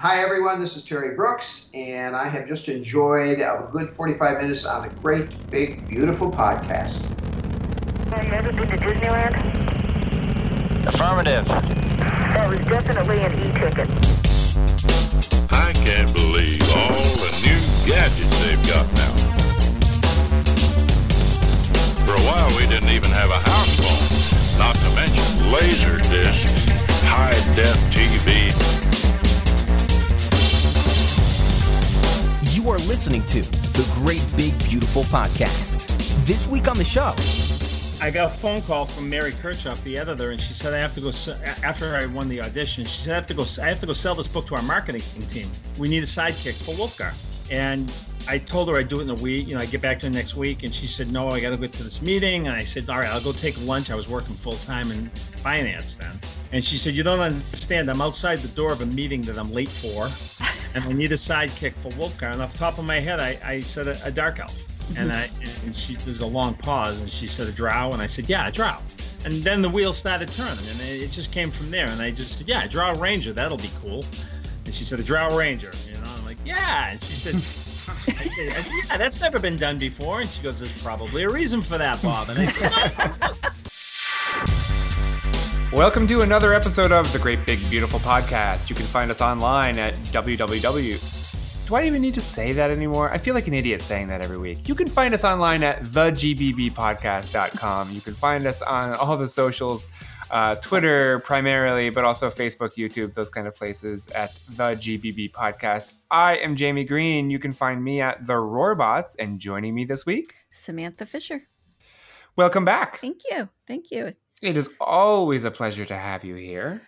Hi, everyone. This is Terry Brooks, and I have just enjoyed a good 45 minutes on the great, big, beautiful podcast. Have you ever been to Disneyland? Affirmative. That was definitely an e-ticket. I can't believe all the new gadgets they've got now. For a while, we didn't even have a house phone, not to mention laser discs, high def TV. You are listening to the Great Big Beautiful Podcast. This week on the show, I got a phone call from Mary Kirchoff, the editor, and she said I have to go after I won the audition. She said I have to go. I have to go sell this book to our marketing team. We need a sidekick for Wulfgar. And I told her I'd do it in a week. You know, I get back to her next week, and she said no, I got to go to this meeting. And I said, all right, I'll go take lunch. I was working full time in finance then. And she said, you don't understand. I'm outside the door of a meeting that I'm late for, and I need a sidekick for Wulfgar. And off the top of my head, I, I said a, a dark elf. And I and she there's a long pause, and she said a drow, and I said, yeah, a drow. And then the wheel started turning, and it just came from there. And I just said, yeah, a drow ranger, that'll be cool. And she said, a drow ranger, you know. I'm like, yeah. And she said. I said, yeah, that's never been done before. And she goes, there's probably a reason for that, Bob. And I said, Welcome to another episode of the Great Big Beautiful Podcast. You can find us online at www. Do I even need to say that anymore? I feel like an idiot saying that every week. You can find us online at thegbbpodcast.com. You can find us on all the socials, uh, Twitter primarily, but also Facebook, YouTube, those kind of places at the GBB Podcast. I am Jamie Greene. You can find me at the Roarbots, and joining me this week, Samantha Fisher. welcome back. Thank you. Thank you. It is always a pleasure to have you here.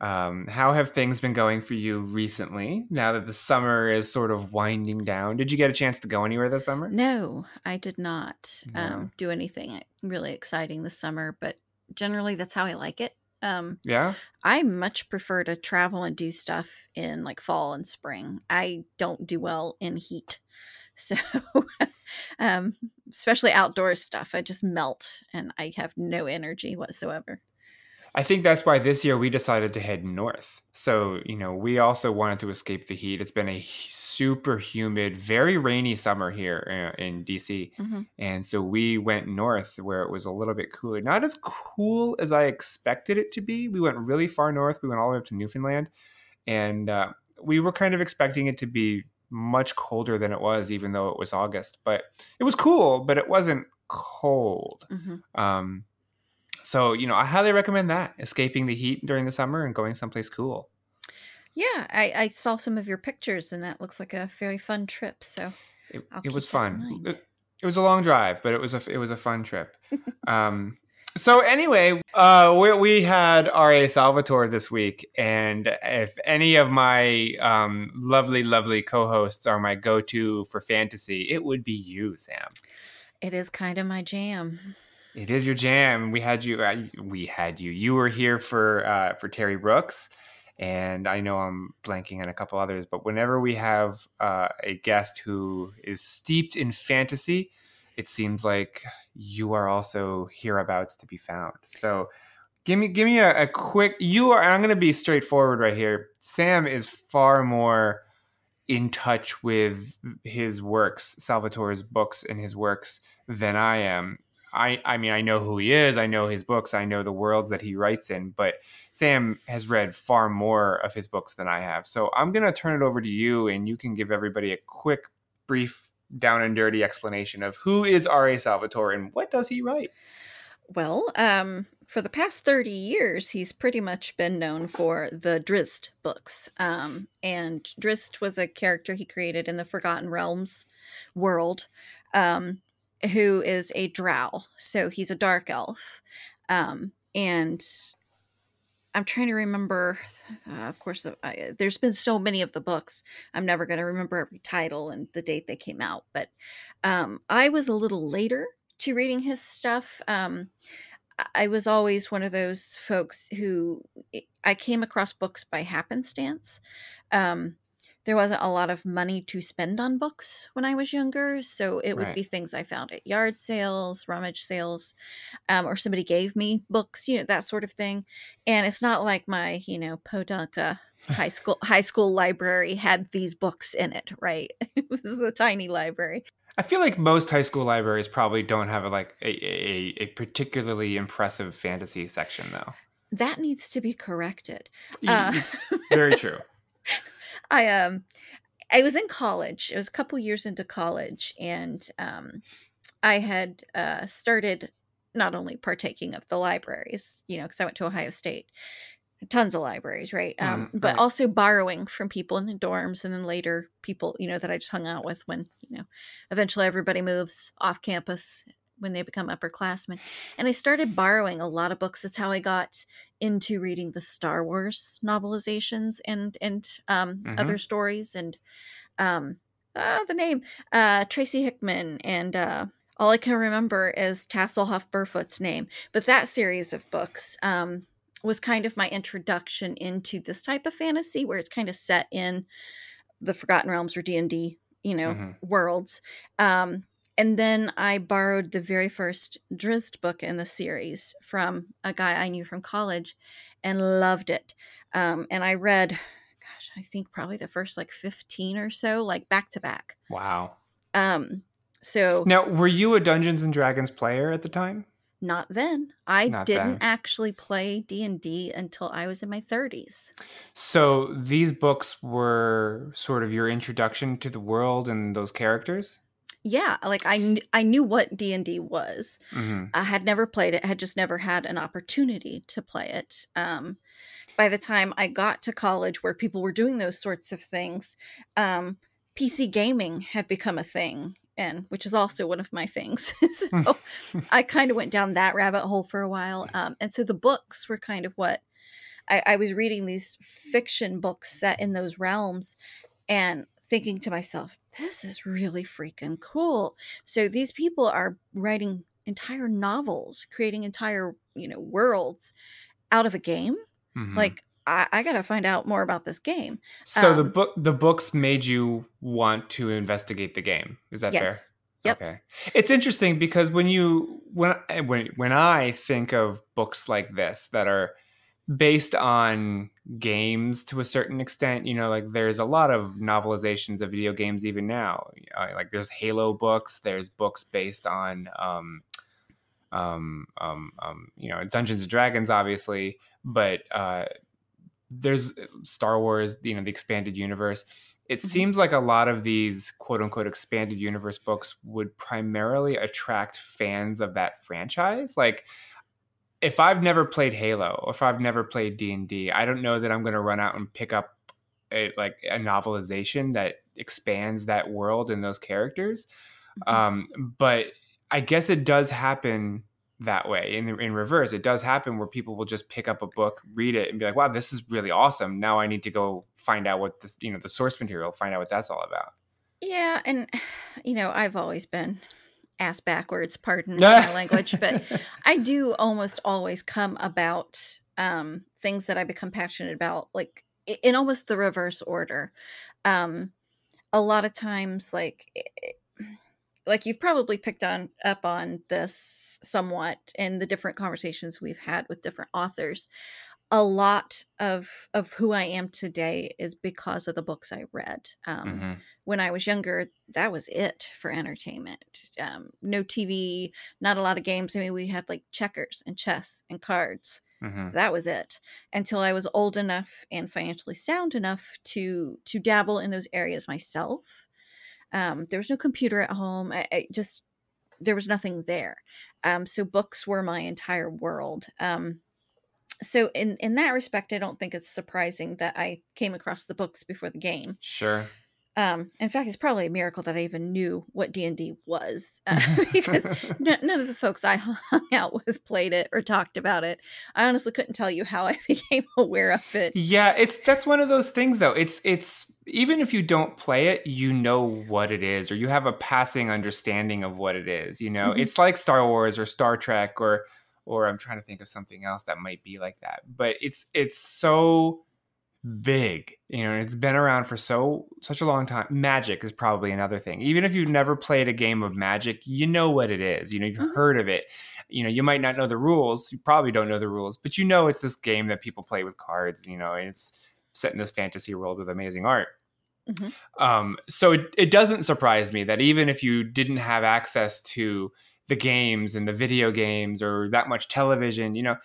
Um, how have things been going for you recently now that the summer is sort of winding down? Did you get a chance to go anywhere this summer? No, I did not No. um, do anything really exciting this summer, but generally that's how I like it. Um, Yeah? I much prefer to travel and do stuff in like fall and spring. I don't do well in heat. So, um, especially outdoor stuff, I just melt and I have no energy whatsoever. I think that's why this year we decided to head north. So, you know, we also wanted to escape the heat. It's been a super humid, very rainy summer here uh, in DC. Mhm. And so we went north where it was a little bit cooler. Not as cool as I expected it to be. We went really far north. We went all the way up to Newfoundland. And uh, we were kind of expecting it to be much colder than it was, even though it was August. But it was cool, but it wasn't cold. hmm Um, so, you know, I highly recommend that escaping the heat during the summer and going someplace cool. Yeah, I, I saw some of your pictures and that looks like a very fun trip. So, It, it was keep that in fun. It, it was a long drive, but it was a it was a fun trip. um, so anyway, uh, we, we had R.A. Salvatore this week, and if any of my um, lovely, lovely co-hosts are my go-to for fantasy, it would be you, Sam. it is kind of my jam. It is your jam. We had you. Uh, we had you. You were here for uh, for Terry Brooks, and I know I'm blanking on a couple others. But whenever we have uh, a guest who is steeped in fantasy, it seems like you are also hereabouts to be found. So, give me give me a, a quick. You are. I'm going to be straightforward right here. Sam is far more in touch with his works, Salvatore's books and his works than I am. I, I mean, I know who he is. I know his books. I know the worlds that he writes in. But Sam has read far more of his books than I have. So I'm going to turn it over to you, and you can give everybody a quick, brief, down and dirty explanation of who is R.A. Salvatore and what does he write. Well, um, for the past 30 years, he's pretty much been known for the Drizzt books. Um, and Drizzt was a character he created in the Forgotten Realms world, um, who is a drow. So he's a dark elf. Um, and I'm trying to remember, uh, of course, there's been so many of the books. I'm never going to remember every title and the date they came out. But um, I was a little later to reading his stuff. Um, I was always one of those folks who I came across books by happenstance. Um, there wasn't a lot of money to spend on books when I was younger, so it would Right. be things I found at yard sales, rummage sales, um, or somebody gave me books, you know, that sort of thing. And it's not like my, you know, podunk uh, high school high school library had these books in it, right? it was a tiny library. I feel like most high school libraries probably don't have a, like a, a, a particularly impressive fantasy section, though. That needs to be corrected. Uh, Very true. I um I was in college. It was a couple years into college and um I had uh started not only partaking of the libraries, you know, because I went to Ohio State. Tons of libraries, right? Um, Mm, but also borrowing from people in the dorms and then later people, you know, that I just hung out with when, you know, eventually everybody moves off campus when they become upperclassmen. And I started borrowing a lot of books. That's how I got into reading the Star Wars novelizations and and um, Mhm. other stories and um, ah, the name uh, Tracy Hickman and uh, all I can remember is Tasselhoff Burrfoot's name. But that series of books um, was kind of my introduction into this type of fantasy where it's kind of set in the Forgotten Realms or D and D, you know, Mhm. worlds. Um, and then I borrowed the very first Drizzt book in the series from a guy I knew from college and loved it. Um, and I read, gosh, I think probably the first like 15 or so, like back to back. Wow. Um, so Now, were you a Dungeons and Dragons player at the time? not then. I Not didn't then. actually play D&D until I was in my 30s. So these books were sort of your introduction to the world and those characters. Yeah, like I kn- I knew what D&D was. hmm I had never played it, had just never had an opportunity to play it. Um, by the time I got to college where people were doing those sorts of things, um, PC gaming had become a thing, and which is also one of my things. so I kind of went down that rabbit hole for a while. Um, and so the books were kind of what I, I was reading these fiction books set in those realms and thinking to myself, this is really freaking cool. So these people are writing entire novels, creating entire, you know, worlds out of a game. Mhm. Like, I, I got to find out more about this game. so the um, book, the books made you want to investigate the game. Is that fair? Yep. Okay. It's interesting because when you when I- when when I think of books like this that are based on games to a certain extent, you know, like there's a lot of novelizations of video games even now. Uh, like there's Halo books, there's books based on um um um um you know, Dungeons and Dragons obviously, but uh there's Star Wars, you know, the expanded universe. It Mhm. seems like a lot of these quote unquote expanded universe books would primarily attract fans of that franchise. Like if I've never played Halo or if I've never played D&D, I don't know that I'm going to run out and pick up a, like a novelization that expands that world and those characters. Mhm. Um, but I guess it does happen that way in in reverse. It does happen where people will just pick up a book, read it, and be like, "Wow, this is really awesome." Now I need to go find out what this, you know, the source material, find out what that's all about. Yeah, and you know, I've always been ass backwards, pardon my language, but I do almost always come about um things that I become passionate about like in almost the reverse order. Um a lot of times like like you've probably picked on up on this somewhat in the different conversations we've had with different authors. A lot of of who I am today is because of the books I read. Um, Mhm. when I was younger, that was it for entertainment. Um, no TV, not a lot of games. I mean, we had like checkers and chess and cards. Mhm. That was it until I was old enough and financially sound enough to to dabble in those areas myself. Um, there was no computer at home. I, I just there was nothing there. Um, so books were my entire world. Um, so in in that respect, I don't think it's surprising that I came across the books before the game. Sure. Um, in fact, it's probably a miracle that I even knew what D and D was uh, because n- none of the folks I hung out with played it or talked about it. I honestly couldn't tell you how I became aware of it. Yeah, it's that's one of those things though. It's it's even if you don't play it, you know what it is or you have a passing understanding of what it is, you know. Mhm. It's like Star Wars or Star Trek or or I'm trying to think of something else that might be like that. But it's it's so big, you know, and it's been around for so such a long time. Magic is probably another thing. Even if you've never played a game of Magic, you know what it is. You know, you've Mhm. heard of it. You know, you might not know the rules. You probably don't know the rules, but you know it's this game that people play with cards, you know, and it's set in this fantasy world with amazing art. Mhm. Um, so it, it doesn't surprise me that even if you didn't have access to the games and the video games or that much television, you know,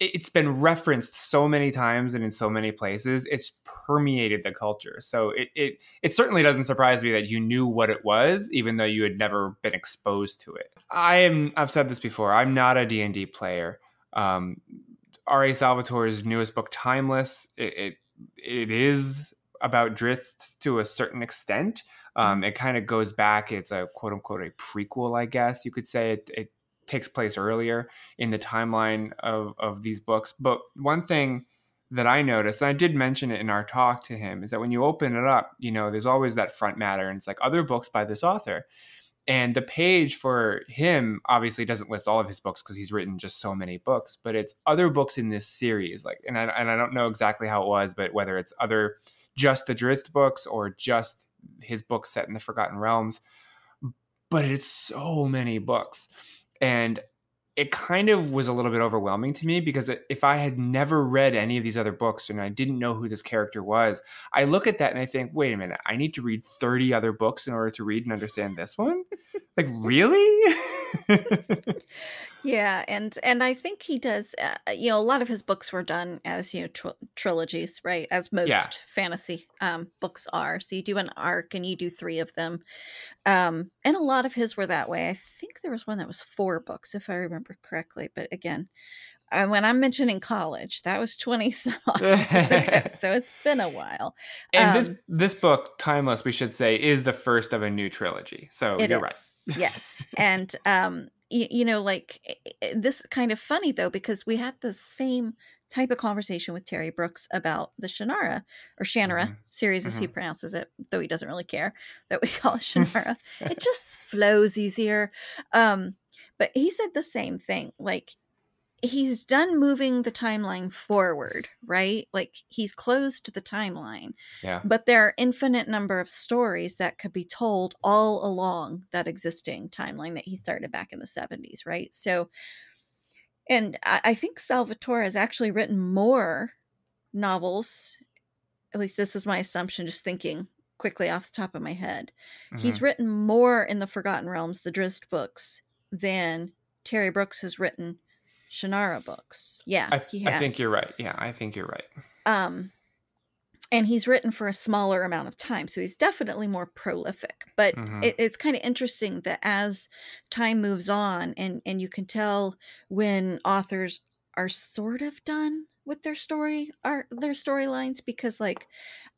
it- it's been referenced so many times and in so many places, it's permeated the culture. So it, it it certainly doesn't surprise me that you knew what it was, even though you had never been exposed to it. I am I've said this before, I'm not a D&D player. Um, R.A. Salvatore's newest book, Timeless, it, it it is about Drizzt to a certain extent. Um, it kind of goes back. It's a quote unquote a prequel, I guess you could say. It, it takes place earlier in the timeline of of these books. But one thing that I noticed, and I did mention it in our talk to him, is that when you open it up, you know, there's always that front matter, and it's like other books by this author. And the page for him obviously doesn't list all of his books because he's written just so many books, but it's other books in this series. Like, and I, and I don't know exactly how it was, but whether it's other just the Drizzt books or just his book set in the Forgotten Realms, but it's so many books. And it kind of was a little bit overwhelming to me because if I had never read any of these other books and I didn't know who this character was, I look at that and I think, wait a minute, I need to read 30 other books in order to read and understand this one? like, really? Yeah, and and I think he does. Uh, you know, a lot of his books were done as you know tr- trilogies, right? As most Yeah. fantasy um, books are. So you do an arc, and you do three of them. Um, and a lot of his were that way. I think there was one that was four books, if I remember correctly. But again, uh, when I'm mentioning college, that was twenty some ago, so it's been a while. and this Um, this book, Timeless, we should say, is the first of a new trilogy. So you're is, right. yes, and um, y- you know, like i- i- this kind of funny though because we had the same type of conversation with Terry Brooks about the Shannara or Shannara Mhm. series, as he pronounces it, though he doesn't really care that we call it Shannara. it just flows easier. Um, but he said the same thing, like. He's done moving the timeline forward, right? Like he's closed to the timeline Yeah. but there are infinite number of stories that could be told all along that existing timeline that he started back in the 70s right so and i, I think salvatore has actually written more novels at least this is my assumption just thinking quickly off the top of my head he's Mhm. written more in the forgotten realms the drizzt books than terry brooks has written shannara books yeah I, I think you're right. Yeah, I think you're right. um and he's written for a smaller amount of time so he's definitely more prolific but Mhm. it, it's kind of interesting that as time moves on and and you can tell when authors are sort of done with their story are their storylines because like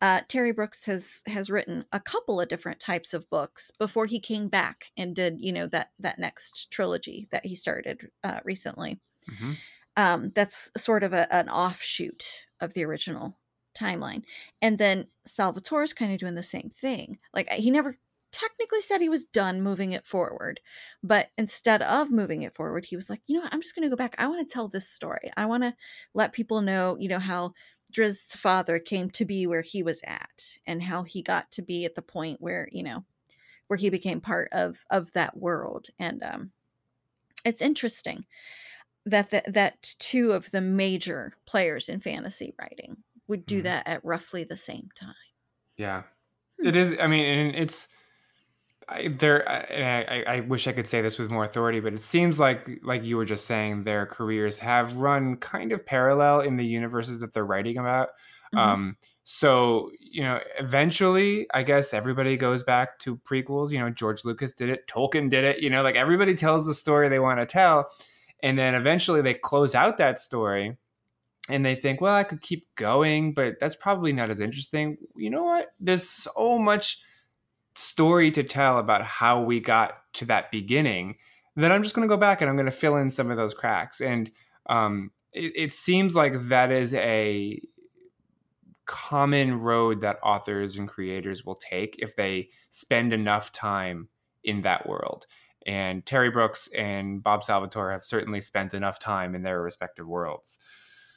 uh, Terry Brooks has has written a couple of different types of books before he came back and did you know that that next trilogy that he started uh, recently Mhm. um, that's sort of a, an offshoot of the original timeline. And then Salvatore's kind of doing the same thing. Like he never technically said he was done moving it forward, but instead of moving it forward, he was like, you know what, I'm just going to go back. I want to tell this story. I want to let people know, you know, how Drizzt's father came to be where he was at and how he got to be at the point where, you know, where he became part of of that world. And um it's interesting that the, that two of the major players in fantasy writing would do Mhm. that at roughly the same time. Yeah, Hmm. it is. I mean, and it's I, there. I- And I, I wish I could say this with more authority, but it seems like, like you were just saying, their careers have run kind of parallel in the universes that they're writing about. Mhm. Um, so you know, eventually, I guess everybody goes back to prequels. You know, George Lucas did it, Tolkien did it. You know, like everybody tells the story they want to tell, and then eventually they close out that story and they think, well, I could keep going, but that's probably not as interesting. You know what? There's so much story to tell about how we got to that beginning that I'm just going to go back and I'm going to fill in some of those cracks. And um, it, it seems like that is a common road that authors and creators will take if they spend enough time in that world. And Terry Brooks and Bob Salvatore have certainly spent enough time in their respective worlds.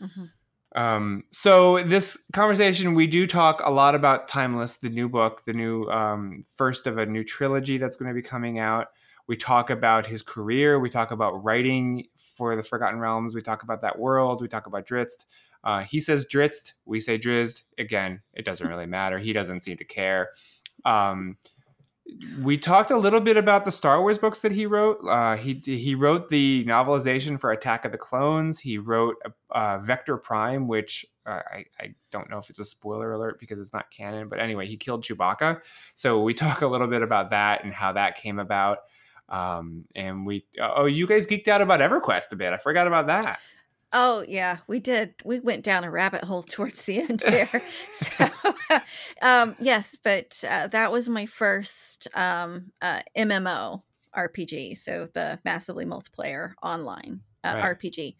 Mhm. Um, so this conversation, we do talk a lot about Timeless, the new book, the new um, first of a new trilogy that's going to be coming out. We talk about his career. We talk about writing for the Forgotten Realms. We talk about that world. We talk about Drizzt. Uh, he says Drizzt, we say Drizzt. Again, it doesn't really matter. He doesn't seem to care. Um, we talked a little bit about the Star Wars books that he wrote. Uh, he he wrote the novelization for Attack of the Clones. He wrote uh, Vector Prime, which uh, I I don't know if it's a spoiler alert because it's not canon. But anyway, he killed Chewbacca. So we talk a little bit about that and how that came about. Um, and we oh you guys geeked out about EverQuest a bit. I forgot about that. Oh yeah, we did. We went down a rabbit hole towards the end there. so, um, yes, but uh, that was my first um, uh, MMO RPG. So the massively multiplayer online uh, Right. RPG.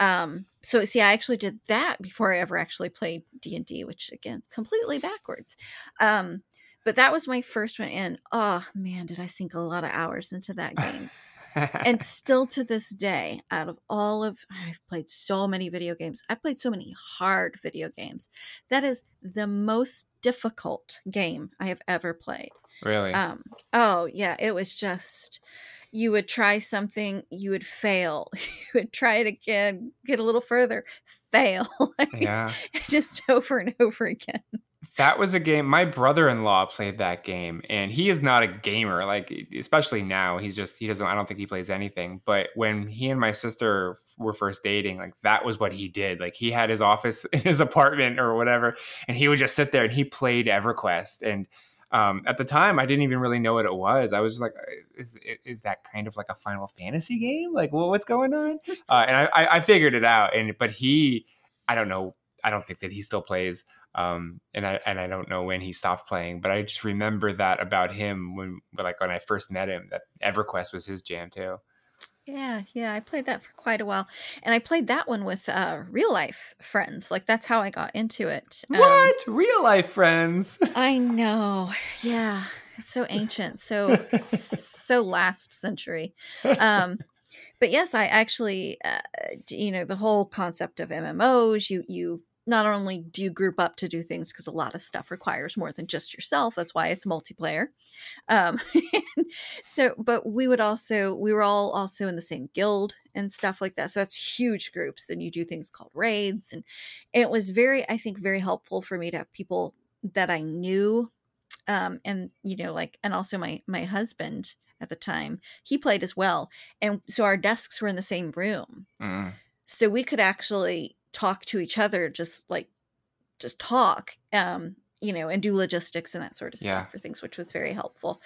Um, so see, I actually did that before I ever actually played D and D, which again, completely backwards. Um, but that was my first one, and oh man, did I sink a lot of hours into that game and still to this day out of all of i've played so many video games i've played so many hard video games that is the most difficult game i have ever played really? um oh yeah it was just you would try something you would fail you would try it again get a little further fail yeah. just over and over again That was a game. My brother-in-law played that game, and he is not a gamer. Like, especially now, he's just he doesn't. I don't think he plays anything. But when he and my sister were first dating, like that was what he did. Like, he had his office in his apartment or whatever, and he would just sit there and he played EverQuest. And um, at the time, I didn't even really know what it was. I was just like, is is that kind of like a Final Fantasy game? Like, well, what's going on? Uh, and I, I I figured it out. And but he, I don't know. I don't think that he still plays um, and I and I don't know when he stopped playing, but I just remember that about him when like when I first met him that EverQuest was his jam too. Yeah, yeah, I played that for quite a while, and I played that one with uh, real life friends. Like that's how I got into it. Um, what real life friends? I know. Yeah, it's so ancient, so so last century. Um, but yes, I actually, uh, you know, the whole concept of MMOs. You you not only do you group up to do things because a lot of stuff requires more than just yourself. That's why it's multiplayer. Um, so, but we would also we were all also in the same guild and stuff like that. So that's huge groups. Then you do things called raids, and, and it was very, I think, very helpful for me to have people that I knew, um, and you know, like, and also my my husband at the time he played as well, and so our desks were in the same room, Mm. so we could actually talk to each other, just like just talk, um, you know, and do logistics and that sort of Yeah. stuff for things, which was very helpful.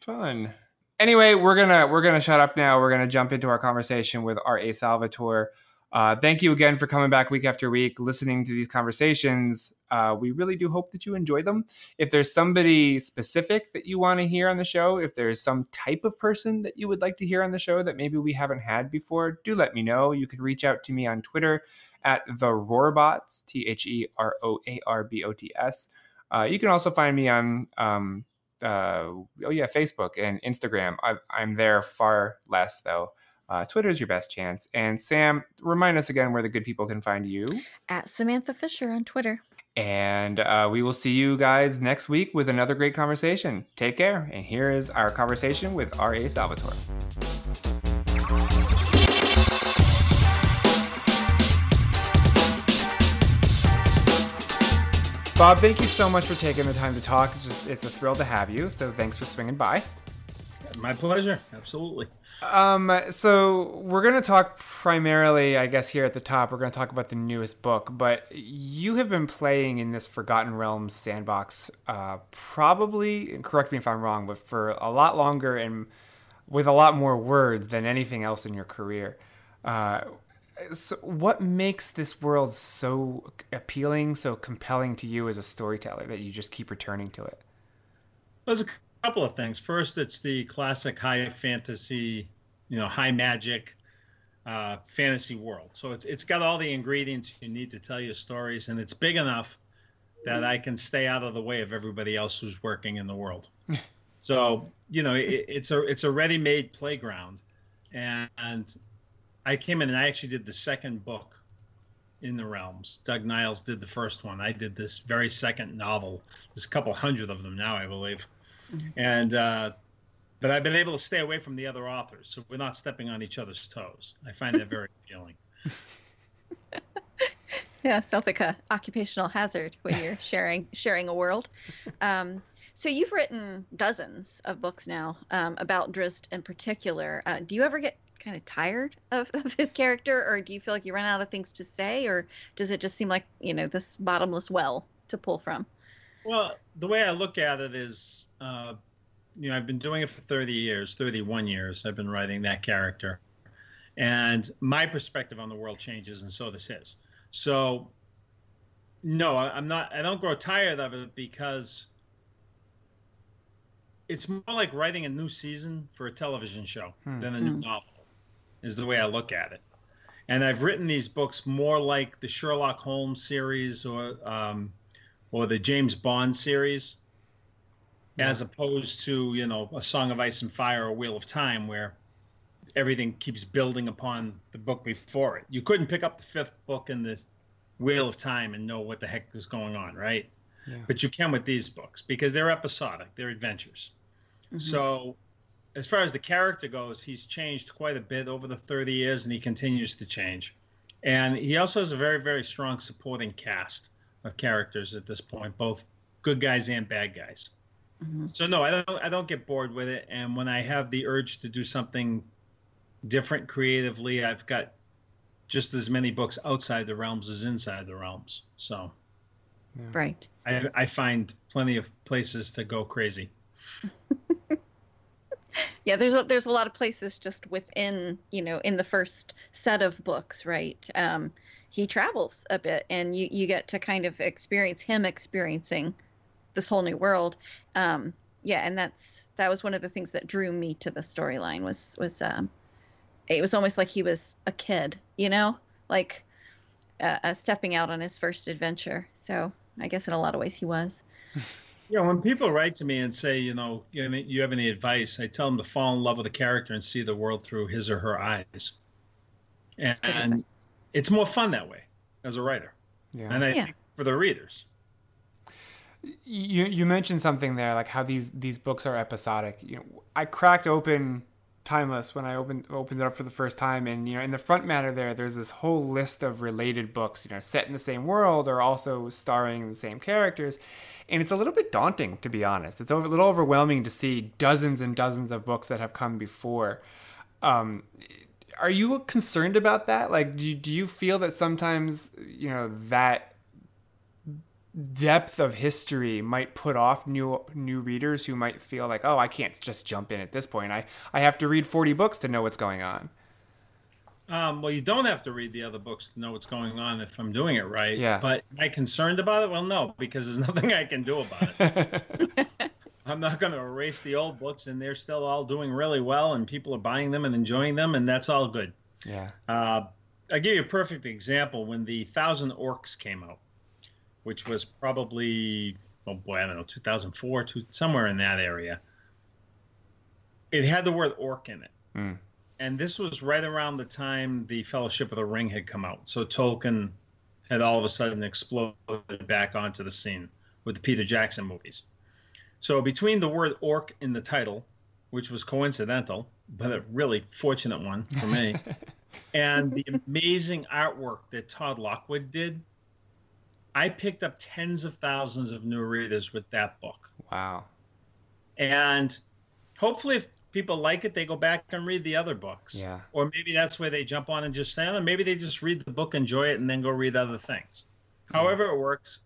Fun. Anyway, we're gonna we're gonna shut up now. We're gonna jump into our conversation with R.A. Salvatore. Uh, thank you again for coming back week after week, listening to these conversations. Uh, we really do hope that you enjoy them. If there's somebody specific that you want to hear on the show, if there's some type of person that you would like to hear on the show that maybe we haven't had before, do let me know. You can reach out to me on Twitter at the Roarbots, T H E R O A R B O T S. Uh, you can also find me on um, uh, oh yeah, Facebook and Instagram. I, I'm there far less though. Uh, Twitter is your best chance. And Sam, remind us again where the good people can find you. At Samantha Fisher on Twitter. And uh, we will see you guys next week with another great conversation. Take care. And here is our conversation with R.A. Salvatore. Bob, thank you so much for taking the time to talk. It's, just, it's a thrill to have you. So thanks for swinging by. My pleasure. Absolutely. Um, so we're gonna talk primarily, I guess, here at the top. We're gonna talk about the newest book, but you have been playing in this Forgotten Realms sandbox, uh, probably. Correct me if I'm wrong, but for a lot longer and with a lot more words than anything else in your career. Uh, so what makes this world so appealing, so compelling to you as a storyteller that you just keep returning to it? There's a couple of things. First, it's the classic high fantasy, you know, high magic uh, fantasy world. So it's it's got all the ingredients you need to tell your stories, and it's big enough that I can stay out of the way of everybody else who's working in the world. so you know, it, it's a it's a ready-made playground, and, and I came in and I actually did the second book in the realms. Doug Niles did the first one. I did this very second novel. There's a couple hundred of them now, I believe. And uh, but I've been able to stay away from the other authors, so we're not stepping on each other's toes. I find that very appealing. Yeah, sounds like a occupational hazard when you're sharing sharing a world. Um, so you've written dozens of books now um, about Drizzt in particular. Uh, do you ever get kind of tired of, of his character, or do you feel like you run out of things to say, or does it just seem like you know this bottomless well to pull from? Well, the way I look at it is, uh, you know, I've been doing it for 30 years, 31 years. I've been writing that character. And my perspective on the world changes, and so does his. So, no, I- I'm not, I don't grow tired of it because it's more like writing a new season for a television show Hmm. than a new novel, is the way I look at it. And I've written these books more like the Sherlock Holmes series or, um, or the James Bond series, as opposed to you know a Song of Ice and Fire or Wheel of Time, where everything keeps building upon the book before it. You couldn't pick up the fifth book in this Wheel of Time and know what the heck was going on, right? Yeah. But you can with these books because they're episodic, they're adventures. Mm-hmm. So, as far as the character goes, he's changed quite a bit over the 30 years and he continues to change. And he also has a very, very strong supporting cast of characters at this point, both good guys and bad guys. So no, I don't I don't get bored with it. And when I have the urge to do something different creatively, I've got just as many books outside the realms as inside the realms. So Right. I, I find plenty of places to go crazy. Yeah, there's a, there's a lot of places just within, you know, in the first set of books, right? Um, he travels a bit, and you you get to kind of experience him experiencing this whole new world. Um, yeah, and that's that was one of the things that drew me to the storyline was was um, it was almost like he was a kid, you know, like uh, uh, stepping out on his first adventure. So I guess in a lot of ways he was. Yeah, when people write to me and say, you know, you have any- you have any advice, I tell them to fall in love with the character and see the world through his or her eyes. And. It's more fun that way as a writer. Yeah. And I Yeah. think for the readers. you you mentioned something there like how these these books are episodic you know i cracked open timeless when i opened opened it up for the first time and you know in the front matter there there's this whole list of related books you know set in the same world or also starring the same characters and it's a little bit daunting to be honest it's a little overwhelming to see dozens and dozens of books that have come before um are you concerned about that like do you, do you feel that sometimes you know that depth of history might put off new new readers who might feel like, oh, I can't just jump in at this point. I I have to read forty books to know what's going on. Um, well, you don't have to read the other books to know what's going on if I'm doing it right. Yeah. But am I concerned about it? Well, no, because there's nothing I can do about it. I'm not going to erase the old books, and they're still all doing really well, and people are buying them and enjoying them, and that's all good. yeah. Uh, I'll give you a perfect example. When the Thousand Orcs came out, which was probably, oh boy, I don't know, 2004, two, somewhere in that area, it had the word orc in it. Mm. And this was right around the time the Fellowship of the Ring had come out. So Tolkien had all of a sudden exploded back onto the scene with the Peter Jackson movies. So between the word orc in the title, which was coincidental, but a really fortunate one for me, and the amazing artwork that Todd Lockwood did, I picked up tens of thousands of new readers with that book. Wow. And hopefully, if people like it, they go back and read the other books. Yeah. Or maybe that's where they jump on and just stay on, or maybe they just read the book, enjoy it, and then go read other things. However, it works,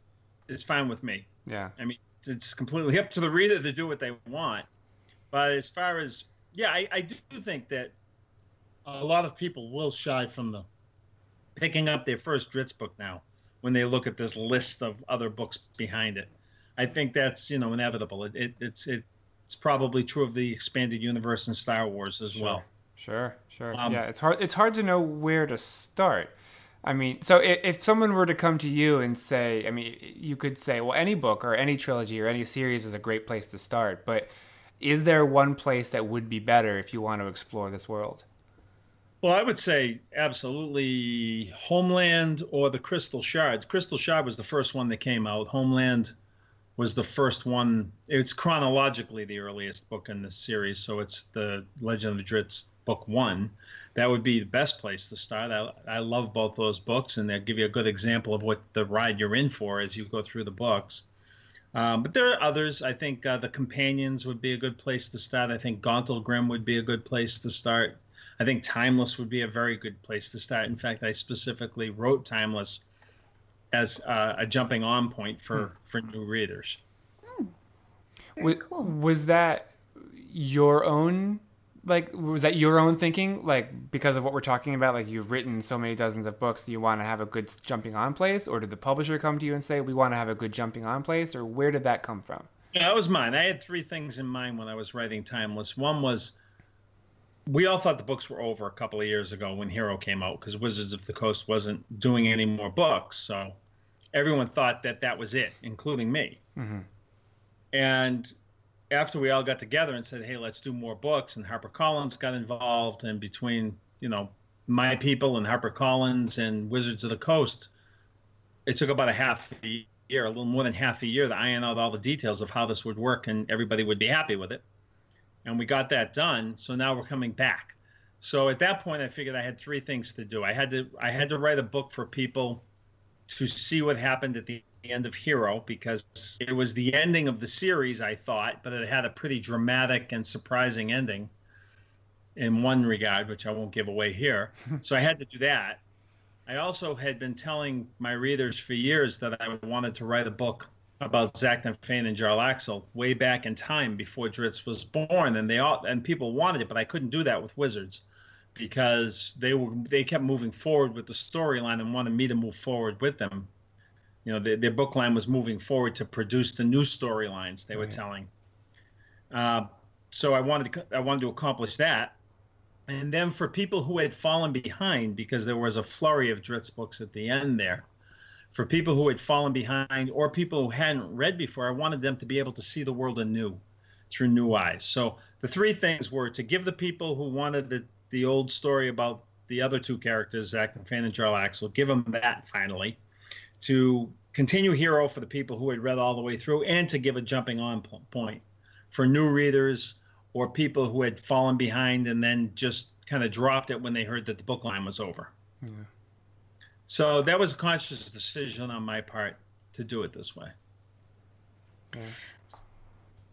it's fine with me. Yeah. I mean, it's completely up to the reader to do what they want. But as far as, yeah, I, I do think that a lot of people will shy from the picking up their first Drizzt book now when they look at this list of other books behind it. I think that's you know inevitable. It, it it's it, it's probably true of the expanded universe and Star Wars as well. Sure, sure. Um, yeah, it's hard. It's hard to know where to start. I mean, so if, if someone were to come to you and say, I mean, you could say, well, any book or any trilogy or any series is a great place to start. But is there one place that would be better if you want to explore this world? Well, I would say absolutely Homeland or the Crystal Shard. Crystal Shard was the first one that came out. Homeland was the first one. It's chronologically the earliest book in the series, so it's the Legend of the Drizzt book one. That would be the best place to start. I, I love both those books, and they give you a good example of what the ride you're in for as you go through the books. Um, but there are others. I think uh, the Companions would be a good place to start. I think Gauntlgrym would be a good place to start. I think Timeless would be a very good place to start. In fact, I specifically wrote Timeless as uh, a jumping on point for Hmm. for new readers. Very was, cool. was that your own like was that your own thinking like because of what we're talking about like you've written so many dozens of books do you want to have a good jumping on place or did the publisher come to you and say we want to have a good jumping on place or where did that come from Yeah, that was mine. I had three things in mind when I was writing Timeless. One was we all thought the books were over a couple of years ago when Hero came out because Wizards of the Coast wasn't doing any more books. So everyone thought that that was it, including me. Mhm. And after we all got together and said, "Hey, let's do more books," and HarperCollins got involved, and between you know my people and HarperCollins and Wizards of the Coast, it took about a half a year, a little more than half a year, to iron out all the details of how this would work, and everybody would be happy with it. And we got that done. So now we're coming back. So at that point, I figured I had three things to do. I had to I had to write a book for people to see what happened at the end of Hero because it was the ending of the series, I thought, but it had a pretty dramatic and surprising ending in one regard, which I won't give away here. so I had to do that. I also had been telling my readers for years that I wanted to write a book about Fane and Jarlaxle way back in time before Drizzt was born, and they all and people wanted it, but I couldn't do that with Wizards because they were they kept moving forward with the storyline and wanted me to move forward with them. You know, their, their book line was moving forward to produce the new storylines they were Right. telling. Uh, so I wanted to I wanted to accomplish that, and then for people who had fallen behind because there was a flurry of Drizzt books at the end there. For people who had fallen behind or people who hadn't read before, I wanted them to be able to see the world anew through new eyes. So the three things were to give the people who wanted the, the old story about the other two characters, Zaknafein and Jarlaxle, give them that finally. To continue Hero for the people who had read all the way through, and to give a jumping on point for new readers or people who had fallen behind and then just kind of dropped it when they heard that the book line was over. So that was a conscious decision on my part to do it this way.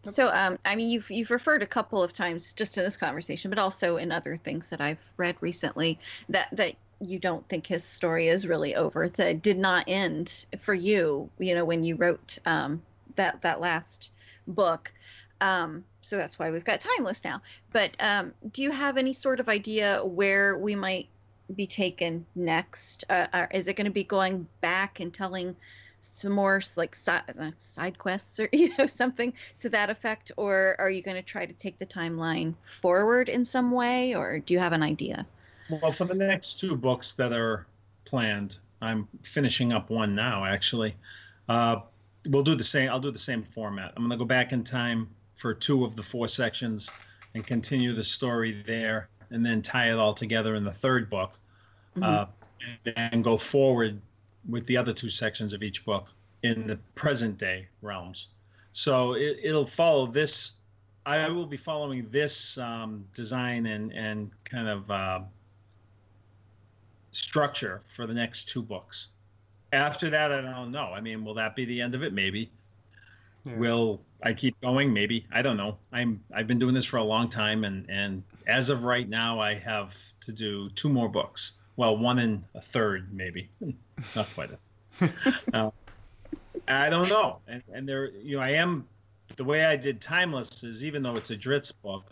So, um, I mean, you've you've referred a couple of times just in this conversation, but also in other things that I've read recently that that you don't think his story is really over. That it did not end for you. You know, when you wrote um, that that last book. Um, so that's why we've got timeless now. But um, do you have any sort of idea where we might be taken next? Uh, is it going to be going back and telling some more like side, uh, side quests or you know something to that effect, or are you going to try to take the timeline forward in some way, or do you have an idea? Well, for the next two books that are planned, I'm finishing up one now. Actually, uh, we'll do the same. I'll do the same format. I'm going to go back in time for two of the four sections and continue the story there, and then tie it all together in the third book, uh, and then go forward with the other two sections of each book in the present day realms. So it, it'll follow this. I will be following this um, design and and kind of. Uh, structure for the next two books. After that, I don't know. I mean, will that be the end of it? Maybe. Yeah. Will I keep going? Maybe. I don't know. I'm I've been doing this for a long time, and and as of right now, I have to do two more books. Well, one and a third, maybe. Not quite a. uh, I don't know, and and there, you know, I am. The way I did Timeless is even though it's a Drizzt book,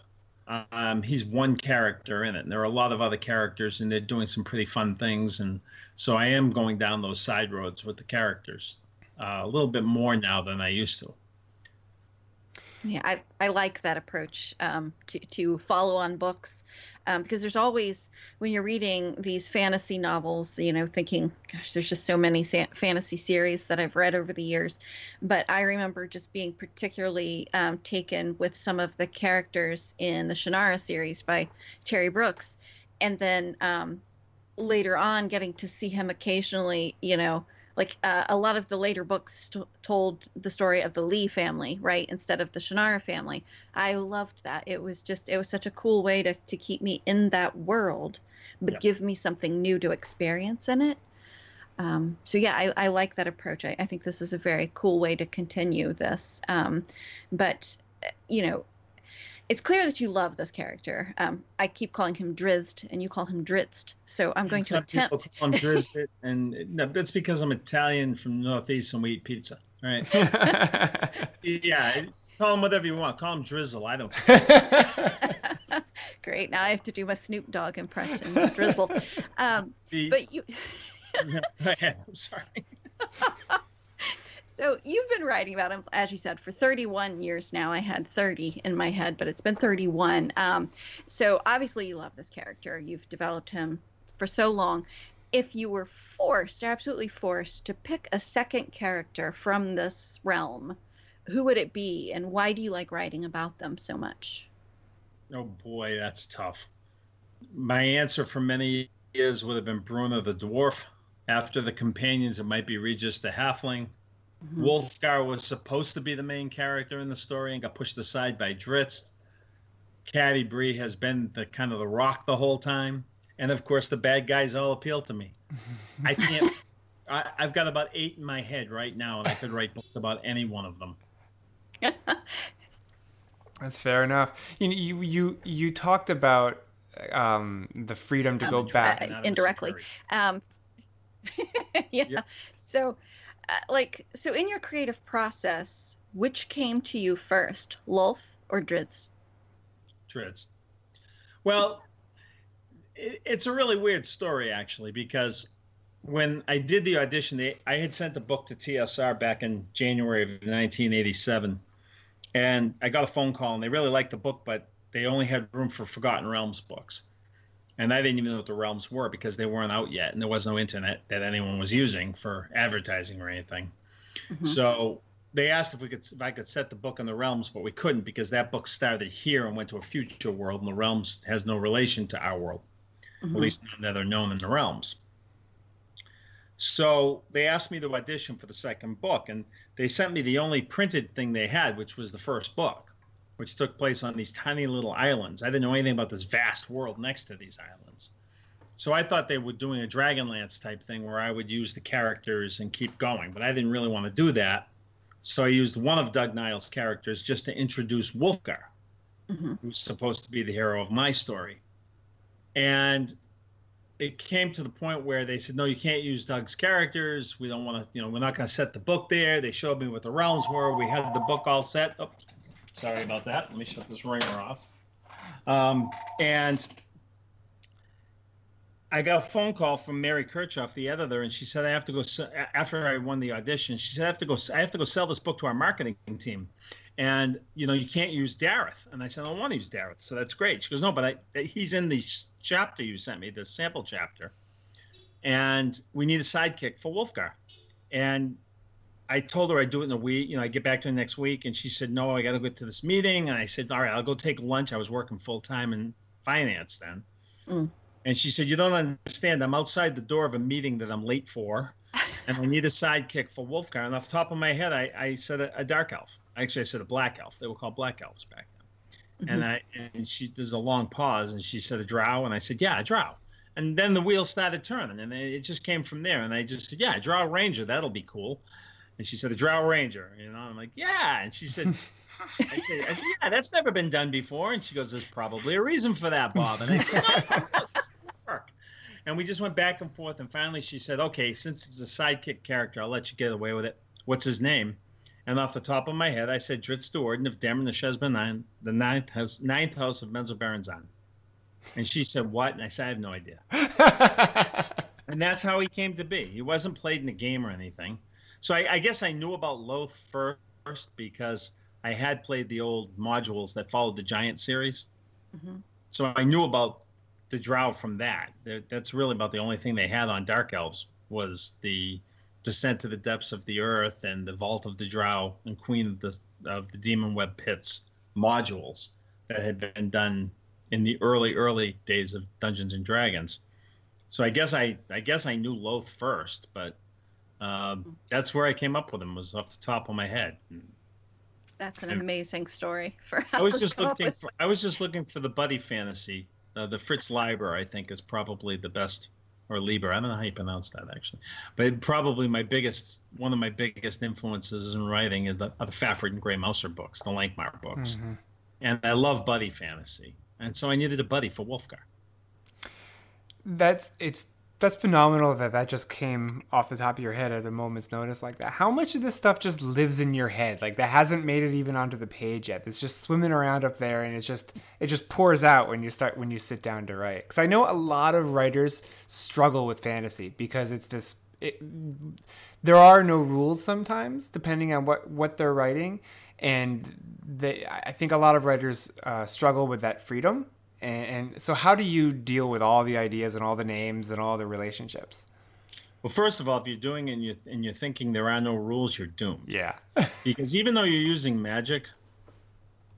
um, he's one character in it, and there are a lot of other characters, and they're doing some pretty fun things. And so I am going down those side roads with the characters uh, a little bit more now than I used to. Yeah, I, I like that approach um, to, to follow on books um, because there's always, when you're reading these fantasy novels, you know, thinking, gosh, there's just so many sa- fantasy series that I've read over the years. But I remember just being particularly um, taken with some of the characters in the Shannara series by Terry Brooks. And then um, later on, getting to see him occasionally, you know, like uh, a lot of the later books t- told the story of the Lee family, right, instead of the Shannara family. I loved that. It was just it was such a cool way to to keep me in that world, but Yeah. give me something new to experience in it. Um, so yeah, I, I like that approach. I, I think this is a very cool way to continue this. Um, but uh, you know, it's clear that you love this character. Um, I keep calling him Drizzt, and you call him Dritzt. So I'm going to Some people call him Drizzt, and no, that's because I'm Italian from Northeast and we eat pizza. All right. Yeah. Call him whatever you want. Call him Drizzle. I don't care. Great. Now I have to do my Snoop Dogg impression, Drizzle. Um, The- but you, Go ahead. I'm sorry. So you've been writing about him, as you said, for 31 years now. I had 30 in my head, but it's been 31. Um, so obviously you love this character. You've developed him for so long. If you were forced, absolutely forced, to pick a second character from this realm, who would it be, and why do you like writing about them so much? Oh boy, that's tough. My answer for many years would have been Bruenor the dwarf. After the companions, it might be Regis the halfling. Mhm. Wulfgar was supposed to be the main character in the story and got pushed aside by Drizzt. Caddy Bree has been the kind of the rock the whole time, and of course the bad guys all appeal to me. I can't. I, I've got about eight in my head right now, and I could write books about any one of them. That's fair enough. You you you you talked about um, the freedom to Um, go dra- back. uh, indirectly. Um, yeah. Yep. So, uh, Uh, like, so in your creative process, which came to you first, Lolth or Drizzt? Drizzt. Well, it, it's a really weird story actually because when I did the audition, they, I had sent the book to TSR back in January of 1987, and I got a phone call and they really liked the book, but they only had room for Forgotten Realms books, and I didn't even know what the realms were because they weren't out yet, and there was no internet that anyone was using for advertising or anything. Mhm. So they asked if we could if I could set the book in the realms, but we couldn't because that book started here and went to a future world, and the realms has no relation to our world, Mhm. at least none that are known in the realms. So they asked me to audition for the second book, and they sent me the only printed thing they had, which was the first book, which took place on these tiny little islands. I didn't know anything about this vast world next to these islands. So I thought they were doing a Dragonlance type thing where I would use the characters and keep going, but I didn't really want to do that. So I used one of Doug Niles' characters just to introduce Wulfgar, Mhm. who's supposed to be the hero of my story. And it came to the point where they said, no, you can't use Doug's characters. We don't want to, you know, we're not going to set the book there. They showed me what the realms were. We had the book all set. Oh, sorry about that. Let me shut this ringer off. Um, and I got a phone call from Mary Kirchoff, the editor, and she said I have to go after I won the audition. She said I have to go. I have to go sell this book to our marketing team, and you know you can't use Daryth. And I said I don't want to use Daryth, so that's great. She goes no, but I, he's in the chapter you sent me, the sample chapter, and we need a sidekick for Wulfgar. And I told her I'd do it in a week. You know, I get back to her next week, and she said no, I got to go to this meeting. And I said all right, I'll go take lunch. I was working full time in finance then. Mm. And she said, You don't understand. I'm outside the door of a meeting that I'm late for, and I need a sidekick for Wulfgar. And off the top of my head, I, I said a, a dark elf. Actually, I said a black elf. They were called black elves back then. And I and she there's a long pause, and she said a drow, and I said, Yeah, a drow. And then the wheels started turning, and it just came from there. And I just said, Yeah, a drow ranger, that'll be cool. And she said, The drow ranger. You know, I'm like, Yeah. And she said, I said, I said, Yeah, that's never been done before. And she goes, There's probably a reason for that, Bob. And I said, "No, work. And we just went back and forth. And finally, she said, Okay, since it's a sidekick character, I'll let you get away with it. What's his name? And off the top of my head, I said Drizzt Do'Urden of Daermon N'a'shezbaernon the ninth house, ninth house of Menzoberranzan. And she said, What? And I said, I have no idea. And that's how he came to be. He wasn't played in the game or anything. So I, I guess I knew about Lolth first because I had played the old modules that followed the Giant series. Mhm. So I knew about the Drow from that. That's really about the only thing they had on Dark Elves was the Descent to the Depths of the Earth and the Vault of the Drow and Queen of the of the Demon Web Pits modules that had been done in the early early days of Dungeons and Dragons. So I guess I I guess I knew Lolth first, but Uh, that's where I came up with them. Was off the top of my head. That's an And- amazing story for I was just looking for. I was just looking for the buddy fantasy. Uh, the Fritz Leiber, I think, is probably the best, or Lieber. I don't know how you pronounce that actually, but probably my biggest, one of my biggest influences in writing is the, are the Fafhrd and Gray Mouser books, the Lankhmar books, Mhm. and I love buddy fantasy, and so I needed a buddy for Wulfgar. That's it's that's phenomenal that that just came off the top of your head at a moment's notice like that. How much of this stuff just lives in your head? Like that hasn't made it even onto the page yet. It's just swimming around up there, and it's just it just pours out when you start when you sit down to write. Because I know a lot of writers struggle with fantasy because it's this. It, there are no rules sometimes depending on what what they're writing, and they I think a lot of writers uh, struggle with that freedom. And, and so, how do you deal with all the ideas and all the names and all the relationships? Well, first of all, if you're doing and you and you're thinking there are no rules, you're doomed. Yeah. because even though you're using magic,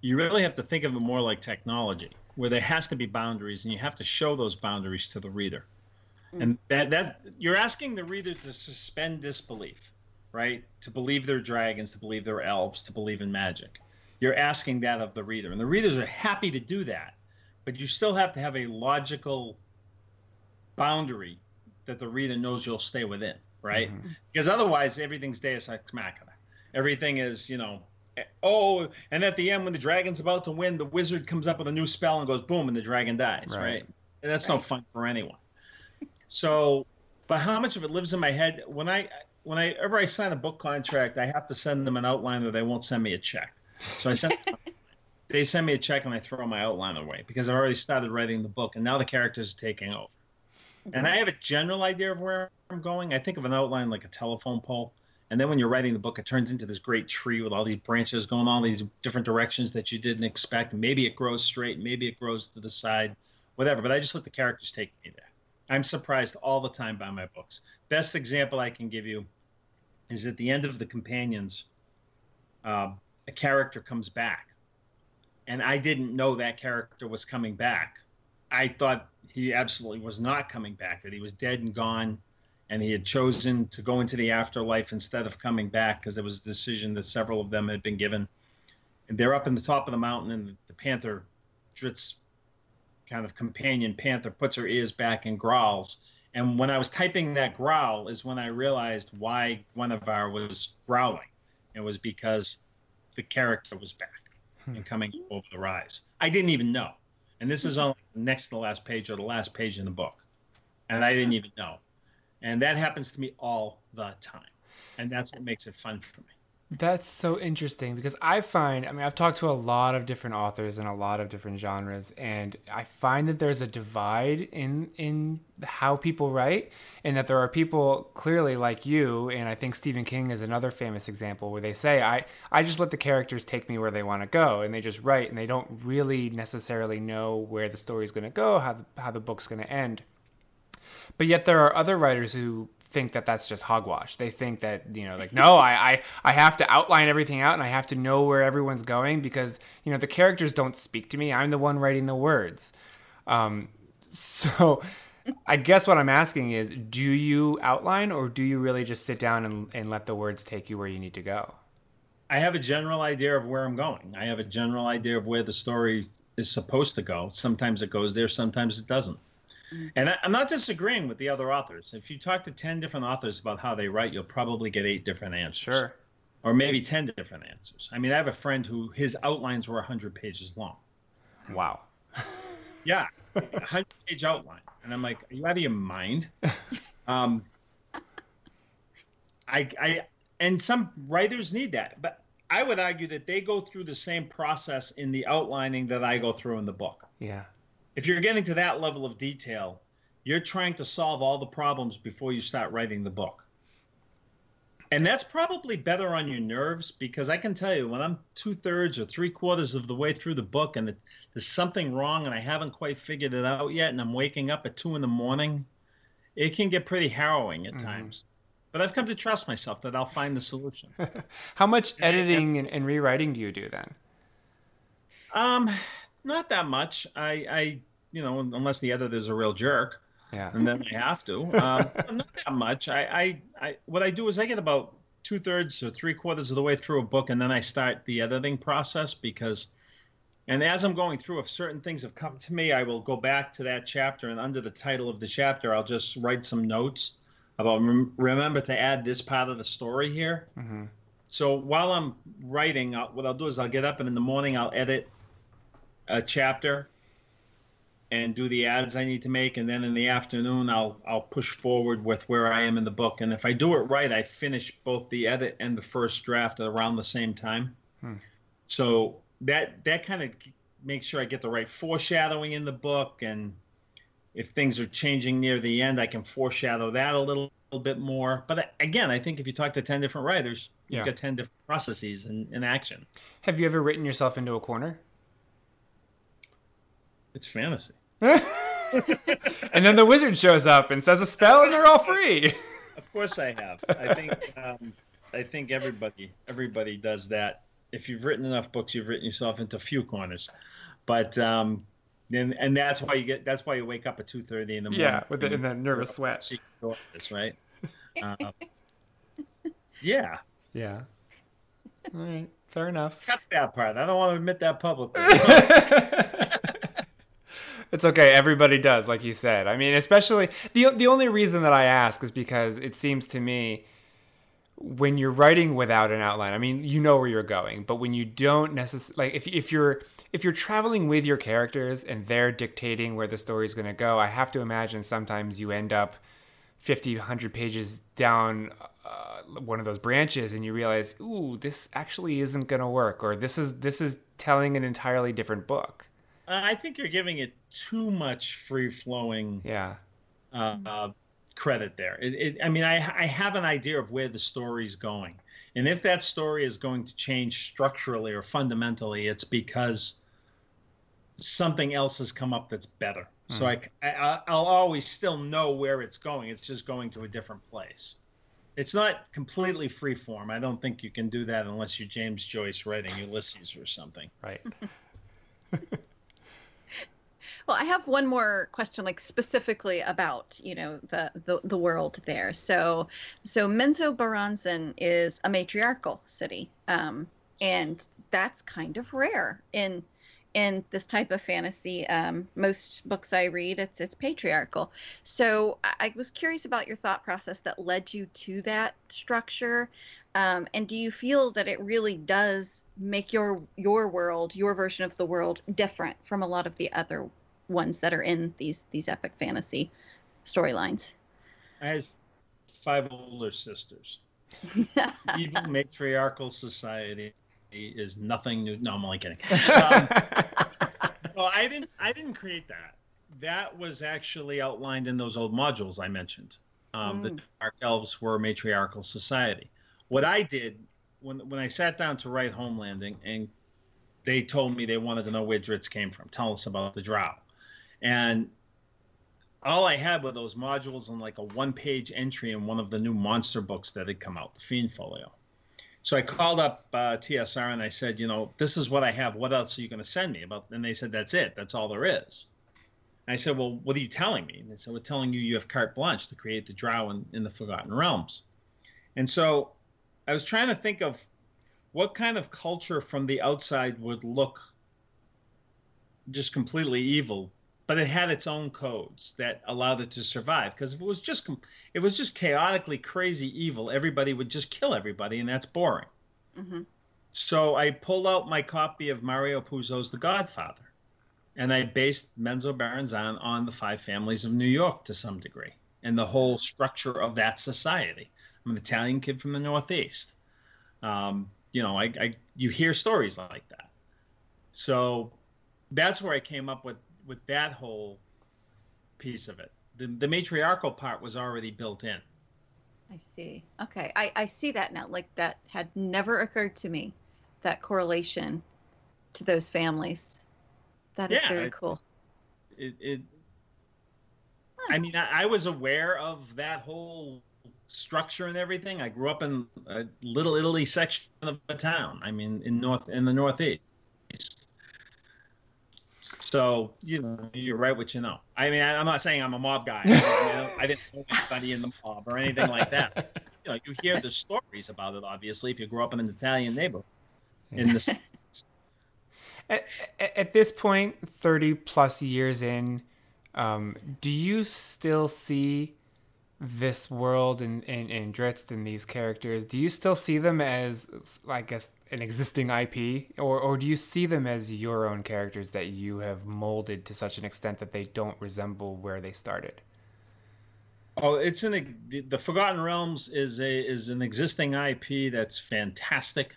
you really have to think of it more like technology, where there has to be boundaries, and you have to show those boundaries to the reader. Mm. And that that you're asking the reader to suspend disbelief, right? To believe they're dragons, to believe they're elves, to believe in magic. You're asking that of the reader, and the readers are happy to do that, but you still have to have a logical boundary that the reader knows you'll stay within, right? Because otherwise, everything's Deus Ex Machina. Everything is, you know, eh, oh, and at the end, when the dragon's about to win, the wizard comes up with a new spell and goes boom, and the dragon dies, Right. right? And that's no fun for anyone. So, but how much of it lives in my head when I, whenever I sign a book contract, I have to send them an outline or they won't send me a check. So I send. They send me a check and I throw my outline away because I've already started writing the book and now the characters are taking over. And I have a general idea of where I'm going. I think of an outline like a telephone pole. And then when you're writing the book, it turns into this great tree with all these branches going all these different directions that you didn't expect. Maybe it grows straight, maybe it grows to the side, whatever. But I just let the characters take me there. I'm surprised all the time by my books. Best example I can give you is at the end of the companions, uh, a character comes back, and I didn't know that character was coming back. I thought he absolutely was not coming back; that he was dead and gone, and he had chosen to go into the afterlife instead of coming back because there was a decision that several of them had been given. And they're up in the top of the mountain, and the panther, Drizzt's kind of companion panther, puts her ears back and growls. And when I was typing that growl, is when I realized why Guenhwyvar was growling. It was because the character was back Hmm. and coming over the rise. I didn't even know. And this is hmm. on the next to the last page or the last page in the book. And I didn't even know. And that happens to me all the time. And that's what makes it fun for me. That's so interesting because I find, I mean, I've talked to a lot of different authors in a lot of different genres, and I find that there's a divide in in how people write, and that there are people clearly like you, and I think Stephen King is another famous example where they say, I I just let the characters take me where they want to go, and they just write, and they don't really necessarily know where the story's going to go, how the, how the book's going to end. But yet there are other writers who think that that's just hogwash. They think that you know, like, no, I, I I have to outline everything out and I have to know where everyone's going because you know the characters don't speak to me. I'm the one writing the words. Um, so I guess what I'm asking is, do you outline or do you really just sit down and, and let the words take you where you need to go? I have a general idea of where I'm going. I have a general idea of where the story is supposed to go. Sometimes it goes there, sometimes it doesn't. And I, I'm not disagreeing with the other authors. If you talk to 10 different authors about how they write, you'll probably get eight different answers. Or maybe 10 different answers. I mean, I have a friend who his outlines were 100 pages long. Wow. Yeah, 100 page outline. And I'm like, are you out of your mind? Um, I, I, and some writers need that, but I would argue that they go through the same process in the outlining that I go through in the book. Yeah. If you're getting to that level of detail, you're trying to solve all the problems before you start writing the book. And that's probably better on your nerves because I can tell you when I'm two thirds or three quarters of the way through the book and it, there's something wrong and I haven't quite figured it out yet and I'm waking up at two in the morning, it can get pretty harrowing at times. But I've come to trust myself that I'll find the solution. How much editing and, and rewriting do you do then? Um, not that much. I, I, you know, unless the editor's a real jerk. Yeah. and then I have to. Um, not that much. I, I, I, what I do is I get about two thirds or three quarters of the way through a book, and then I start the editing process because, and as I'm going through, if certain things have come to me, I will go back to that chapter, and under the title of the chapter, I'll just write some notes about rem- remember to add this part of the story here. hmm So while I'm writing, I'll, what I'll do is I'll get up and in the morning I'll edit a chapter and do the ads I need to make, and then in the afternoon I'll I'll push forward with where I am in the book. And if I do it right, I finish both the edit and the first draft around the same time. Hmm. So that that kind of makes sure I get the right foreshadowing in the book, and if things are changing near the end, I can foreshadow that a little, little bit more. But uh, again, I think if you talk to ten different writers, you've Yeah. got ten different processes in, in action. Have you ever written yourself into a corner? It's fantasy. and then the wizard shows up and says a spell, and they're all free. Of course, I have. I think um, I think everybody everybody does that. If you've written enough books, you've written yourself into a few corners. But um, and and that's why you get that's why you wake up at two thirty in the morning. Yeah, with the, in the nervous sweat. Secret right? Um, yeah, Yeah. All right. Fair enough. cut that part. I don't want to admit that publicly. It's okay. Everybody does, like you said. I mean, especially the the only reason that I ask is because it seems to me when you're writing without an outline. I mean, you know where you're going, but when you don't necessarily like if if you're if you're traveling with your characters and they're dictating where the story's going to go, I have to imagine sometimes you end up 50 100 pages down uh, one of those branches and you realize, "Ooh, this actually isn't going to work," or this is this is telling an entirely different book. I think you're giving it too much free flowing Yeah. uh, credit there. It, it, I mean, I, I have an idea of where the story's going. And if that story is going to change structurally or fundamentally, it's because something else has come up that's better. So I, I, I'll always still know where it's going. It's just going to a different place. It's not completely free form. I don't think you can do that unless you're James Joyce writing Ulysses or something. Right. Well, I have one more question, like specifically about you know the the, the world there. So, so Menzoberranzan is a matriarchal city, um, and that's kind of rare in in this type of fantasy. Um, most books I read, it's it's patriarchal. So I was curious about your thought process that led you to that structure, um, and do you feel that it really does make your your world, your version of the world, different from a lot of the other ones that are in these these epic fantasy storylines? I have five older sisters. Evil matriarchal society is nothing new. No, I'm only kidding. Um, well, I didn't. I didn't create that. That was actually outlined in those old modules I mentioned. Um, The Mm. dark elves were a matriarchal society. What I did when when I sat down to write Homelanding, and they told me they wanted to know where Drizzt came from. Tell us about the Drow, and all I had were those modules and like a one page entry in one of the new monster books that had come out, the Fiend Folio. So I called up uh, TSR and I said, you know, this is what I have. What else are you going to send me? About? And they said, that's it. That's all there is. And I said, well, what are you telling me? And they said, we're telling you you have carte blanche to create the Drow in, in the Forgotten Realms. And so I was trying to think of what kind of culture from the outside would look just completely evil but it had its own codes that allowed it to survive. Because if it was just it was just chaotically crazy evil, everybody would just kill everybody, and that's boring. hmm So I pulled out my copy of Mario Puzo's The Godfather, and I based Menzoberranzan on the five families of New York to some degree, and the whole structure of that society. I'm an Italian kid from the Northeast. Um, you know, I, I you hear stories like that. So that's where I came up with with that whole piece of it. The, the matriarchal part was already built in. I see. Okay, I I see that now. Like that had never occurred to me, that correlation to those families. That is Yeah, very it- cool. It, it I mean, I, I was aware of that whole structure and everything. I grew up in a little Italy section of a town. I mean, in north in the northeast. So you know, you're right what you know. I mean, I, am not saying I'm a mob guy. I, didn't know anybody in the mob or anything like that. You know, you hear the stories about it. Obviously, if you grew up in an Italian neighborhood in the at, at this point, 30 plus years in, um, do you still see this world and, and, and Drizzt and these characters, do you still see them as, I guess, an existing IP? Or, or do you see them as your own characters that you have molded to such an extent that they don't resemble where they started? Oh, it's an the Forgotten Realms is a is an existing IP that's fantastic.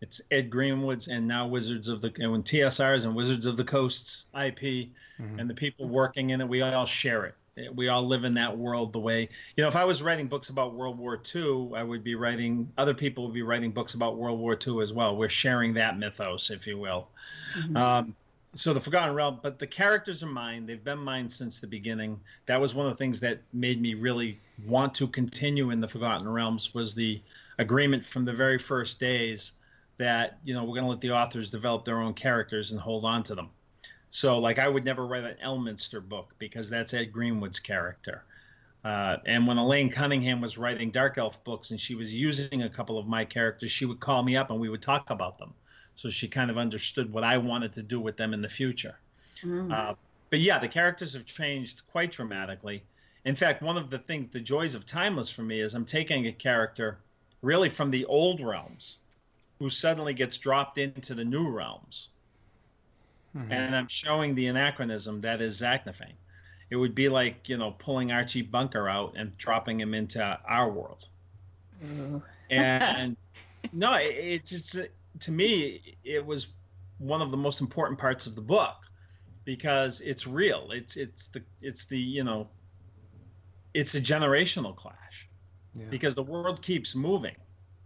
It's Ed Greenwood's and now Wizards of the and when TSR's and Wizards of the Coast's IP, mm-hmm. and the people working in it, we all share it. We all live in that world the way you know. If I was writing books about World War II, I would be writing. Other people would be writing books about World War II as well. We're sharing that mythos, if you will. Mm-hmm. Um, so the Forgotten Realm, but the characters are mine. They've been mine since the beginning. That was one of the things that made me really want to continue in the Forgotten Realms was the agreement from the very first days that you know we're going to let the authors develop their own characters and hold on to them. So like I would never write an Elminster book because that's Ed Greenwood's character. Uh, and when Elaine Cunningham was writing Dark Elf books and she was using a couple of my characters, she would call me up and we would talk about them. So she kind of understood what I wanted to do with them in the future. Mm. Uh, but yeah, the characters have changed quite dramatically. In fact, one of the things, the joys of Timeless for me is I'm taking a character really from the old realms who suddenly gets dropped into the new realms. Mm-hmm. And I'm showing the anachronism that is Zaknafein. It would be like, you know, pulling Archie Bunker out and dropping him into our world. and no, it's, it's, to me, it was one of the most important parts of the book because it's real. It's, it's the, it's the, you know, it's a generational clash yeah. because the world keeps moving,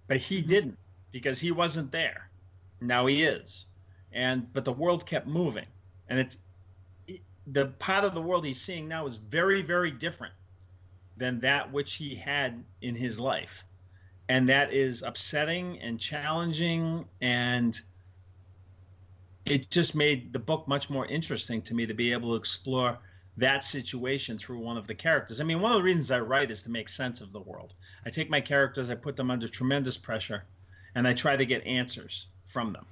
but he mm-hmm. didn't because he wasn't there. Now he is. And but the world kept moving. And it's the part of the world he's seeing now is very very different than that which he had in his life. And that is upsetting and challenging and it just made the book much more interesting to me to be able to explore that situation through one of the characters. I mean, one of the reasons I write is to make sense of the world. I take my characters, I put them under tremendous pressure, and I try to get answers from them.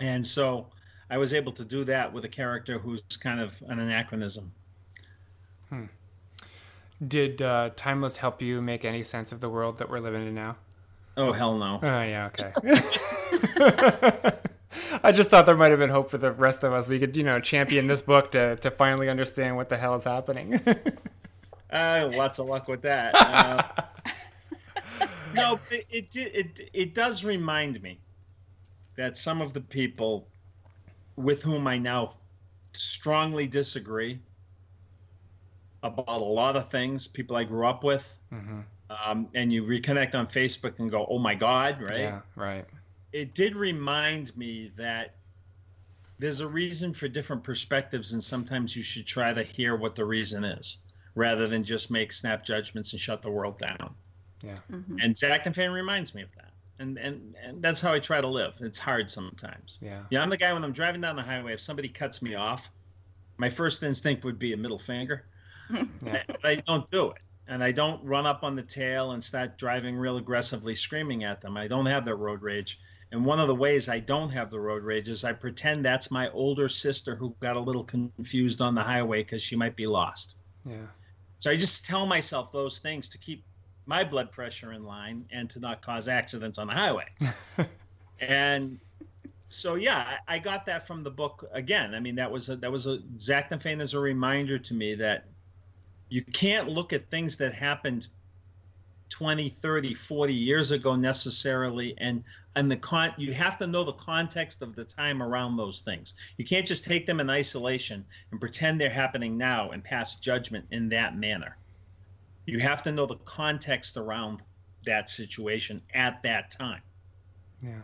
And so I was able to do that with a character who's kind of an anachronism. Hmm. Did uh, Timeless help you make any sense of the world that we're living in now? Oh hell no. Oh yeah, okay. I just thought there might have been hope for the rest of us. We could, you know, champion this book to to finally understand what the hell is happening. uh, lots of luck with that. Uh, no, it, it it it does remind me that some of the people with whom I now strongly disagree about a lot of things, people I grew up with, mm-hmm. um, and you reconnect on Facebook and go, "Oh my God!" Right? Yeah, right. It did remind me that there's a reason for different perspectives, and sometimes you should try to hear what the reason is, rather than just make snap judgments and shut the world down. Yeah. Mm-hmm. And Zaknafein reminds me of that. And, and and that's how I try to live. It's hard sometimes. Yeah. Yeah, I'm the guy when I'm driving down the highway, if somebody cuts me off, my first instinct would be a middle finger. yeah. I don't do it. And I don't run up on the tail and start driving real aggressively screaming at them. I don't have that road rage. And one of the ways I don't have the road rage is I pretend that's my older sister who got a little confused on the highway because she might be lost. Yeah. So I just tell myself those things to keep my blood pressure in line and to not cause accidents on the highway. and so yeah, I, got that from the book again. I mean, that was a, that was a Zaknafein is a reminder to me that you can't look at things that happened 20, 30, 40 years ago necessarily and and the con you have to know the context of the time around those things. You can't just take them in isolation and pretend they're happening now and pass judgment in that manner you have to know the context around that situation at that time. Yeah.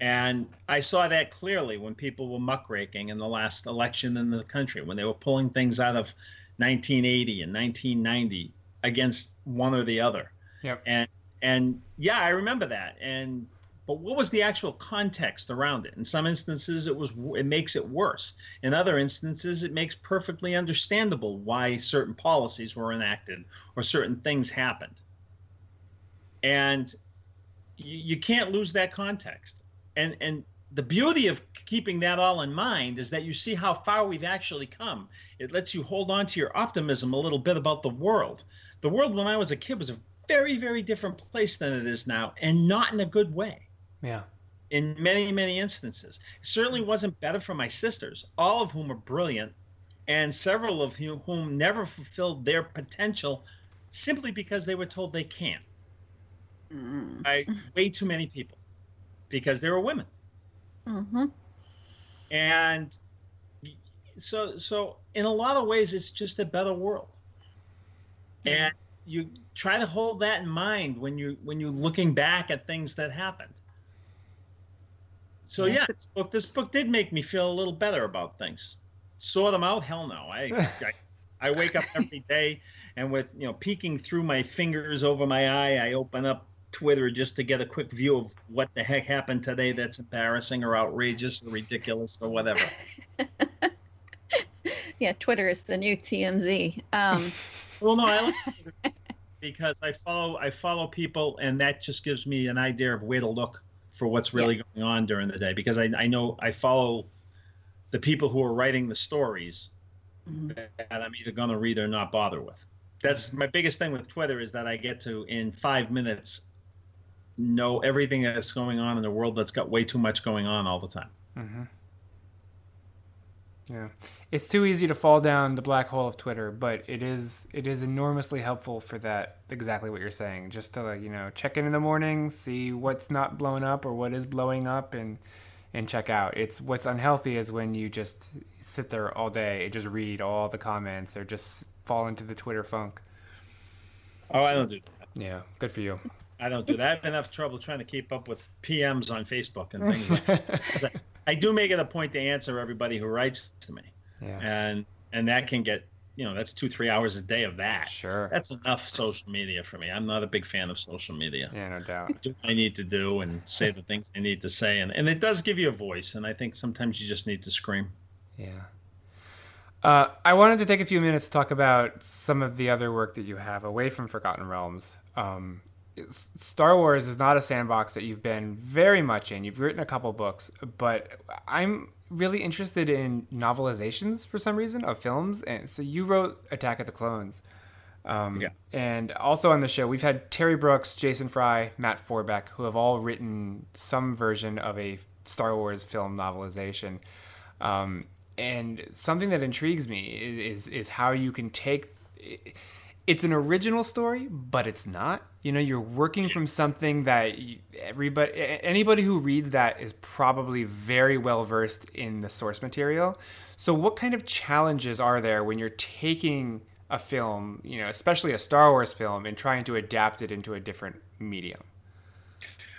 And I saw that clearly when people were muckraking in the last election in the country, when they were pulling things out of 1980 and 1990 against one or the other. Yep. And and yeah, I remember that. And but what was the actual context around it? In some instances, it was it makes it worse. In other instances, it makes perfectly understandable why certain policies were enacted or certain things happened. And you, you can't lose that context. And and the beauty of keeping that all in mind is that you see how far we've actually come. It lets you hold on to your optimism a little bit about the world. The world when I was a kid was a very, very different place than it is now, and not in a good way Yeah. in many, many instances. It certainly wasn't better for my sisters, all of whom are brilliant, and several of whom whom never fulfilled their potential simply because they were told they can't. Mm. By way too many people because they were women. hmm and so so in a lot of ways it's just a better world and you try to hold that in mind when you when you're looking back at things that happened so yeah. this book this book did make me feel a little better about things. Sort them out hell no. I I, I wake up every day and with you know peeking through my fingers over my eye i open up twitter just to get a quick view of what the heck happened today that's embarrassing or outrageous or ridiculous or whatever. Yeah, Twitter is the new TMZ. Um, Well, no, I like because I follow I follow people, and that just gives me an idea of where to look for what's really going on during the day. Because I, I know I follow the people who are writing the stories Mhm. that I'm either going to read or not bother with. That's my biggest thing with Twitter is that I get to in five minutes know everything that's going on in the world that's got way too much going on all the time. Mm-hmm. Yeah, it's too easy to fall down the black hole of Twitter, but it is it is enormously helpful for that. Exactly what you're saying. Just to like, you know check in in the morning, see what's not blown up or what is blowing up, and and check out. It's what's unhealthy is when you just sit there all day and just read all the comments or just fall into the Twitter funk. Oh, I don't do that. Yeah, good for you. I don't do that. I have enough trouble trying to keep up with PMs on Facebook and things like that. I, I do make it a point to answer everybody who writes to me, yeah, and and that can get you know that's two three hours a day of that. sure. That's enough social media for me. I'm not a big fan of social media. Yeah, no doubt. Do what I need to do and say the things I need to say, and and it does give you a voice. And I think sometimes you just need to scream. Yeah. Uh, I wanted to take a few minutes to talk about some of the other work that you have away from Forgotten Realms. Um, Star Wars is not a sandbox that you've been very much in. You've written a couple books, but I'm really interested in novelizations for some reason of films. And so you wrote Attack of the Clones. Um, Yeah. And also on the show, we've had Terry Brooks, Jason Fry, Matt Forbeck, who have all written some version of a Star Wars film novelization. Um, and something that intrigues me is, is is how you can take it's an original story, but it's not. You know, you're working from something that everybody, anybody who reads that is probably very well versed in the source material. So, what kind of challenges are there when you're taking a film, you know, especially a Star Wars film, and trying to adapt it into a different medium?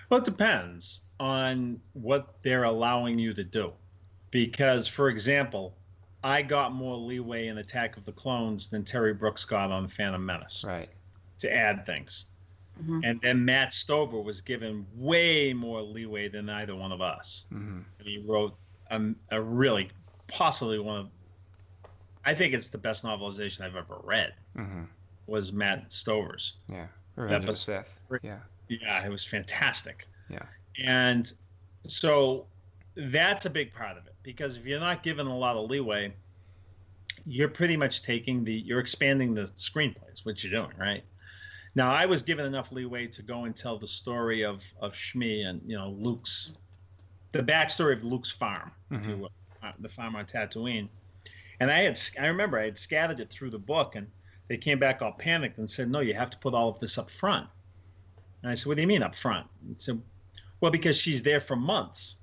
Well, it depends on what they're allowing you to do. Because, for example, I got more leeway in Attack of the Clones than Terry Brooks got on Phantom Menace Right. to add things. Mhm. And then Matt Stover was given way more leeway than either one of us. hmm he wrote a, a really, possibly one of, I think it's the best novelization I've ever read, hmm was Matt Stover's. Yeah. Revenge of the was- Sith. Yeah. Yeah, it was fantastic. Yeah. And so that's a big part of it because if you're not given a lot of leeway, you're pretty much taking the you're expanding the screenplays, which you're doing, right? Now I was given enough leeway to go and tell the story of of Shmi and you know Luke's the backstory of Luke's farm, if you Mhm. will, uh, the farm on Tatooine. And I had I remember I had scattered it through the book and they came back all panicked and said, "No, you have to put all of this up front." And I said, "What do you mean up front?" And said, "Well, because she's there for months."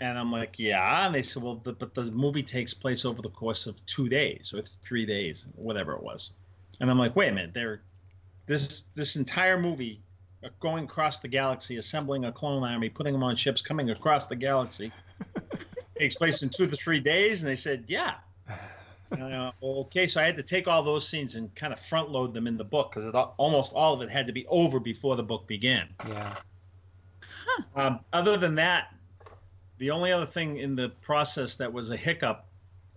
And I'm like, "Yeah." And they said, "Well, the, but the movie takes place over the course of two days or three days, whatever it was." And I'm like, "Wait a minute, they're this this entire movie." uh, Going across the galaxy, assembling a clone army, putting them on ships, coming across the galaxy, takes place in two to three days. And they said, "Yeah." And I went, okay, so I had to take all those scenes and kind of front load them in the book because almost all of it had to be over before the book began. Yeah. Um, other than that, the only other thing in the process that was a hiccup,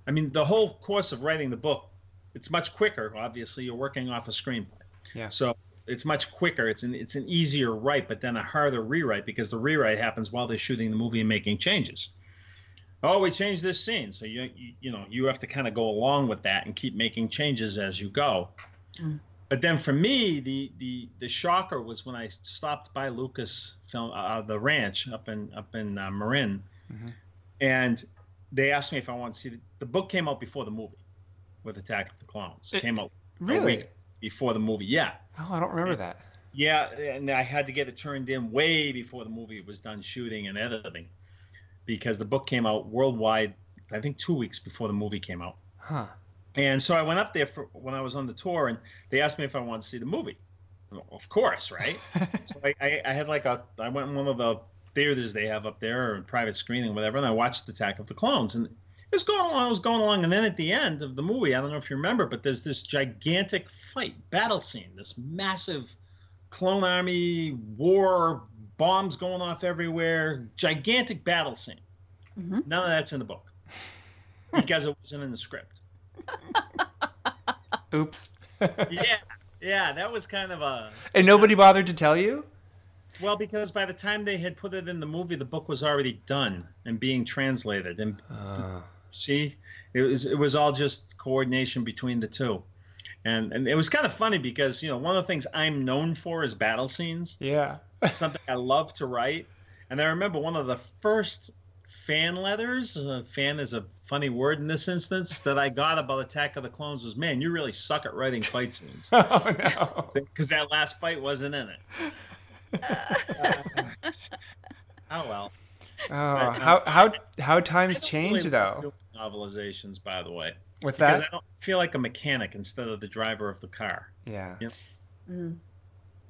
I mean, the whole course of writing the book, it's much quicker. Obviously, you're working off a screenplay. Yeah. So it's much quicker. It's an it's an easier write, but then a harder rewrite because the rewrite happens while they're shooting the movie and making changes. Oh, we changed this scene, so you you, you know you have to kind of go along with that and keep making changes as you go. Mm. But then for me, the the the shocker was when I stopped by Lucas Film, uh, the ranch up in up in uh, Marin, Mhm. and they asked me if I wanted to see the, the book came out before the movie, with Attack of the Clones. It came out Really? before the movie. Yeah, Oh, I don't remember that. yeah, and I had to get it turned in way before the movie was done shooting and editing, because the book came out worldwide. I think two weeks before the movie came out. Huh. And so I went up there for when I was on the tour, and they asked me if I wanted to see the movie. Well, Of course, right? so I, I, I had like a, I went in one of the theaters they have up there, or private screening, whatever, and I watched Attack of the Clones, and it was going along, it was going along, and then at the end of the movie, I don't know if you remember, but there's this gigantic fight, battle scene, this massive clone army war, bombs going off everywhere, gigantic battle scene. Mhm. None of that's in the book because it wasn't in the script. Oops. yeah, yeah, that was kind of a and nobody bothered to tell you? Well because by the time they had put it in the movie, the book was already done and being translated. And Uh, see, it was it was all just coordination between the two, and and it was kind of funny because you know one of the things I'm known for is battle scenes. yeah. Something I love to write, and I remember one of the first fan letters. Uh, fan is a funny word in this instance that I got about Attack of the Clones was, man, you really suck at writing fight scenes. oh no. because that last fight wasn't in it. oh well. Oh, how how how times change Really though. Novelizations, by the way, What's because that? I don't feel like a mechanic instead of the driver of the car. Yeah. Yeah. Mm.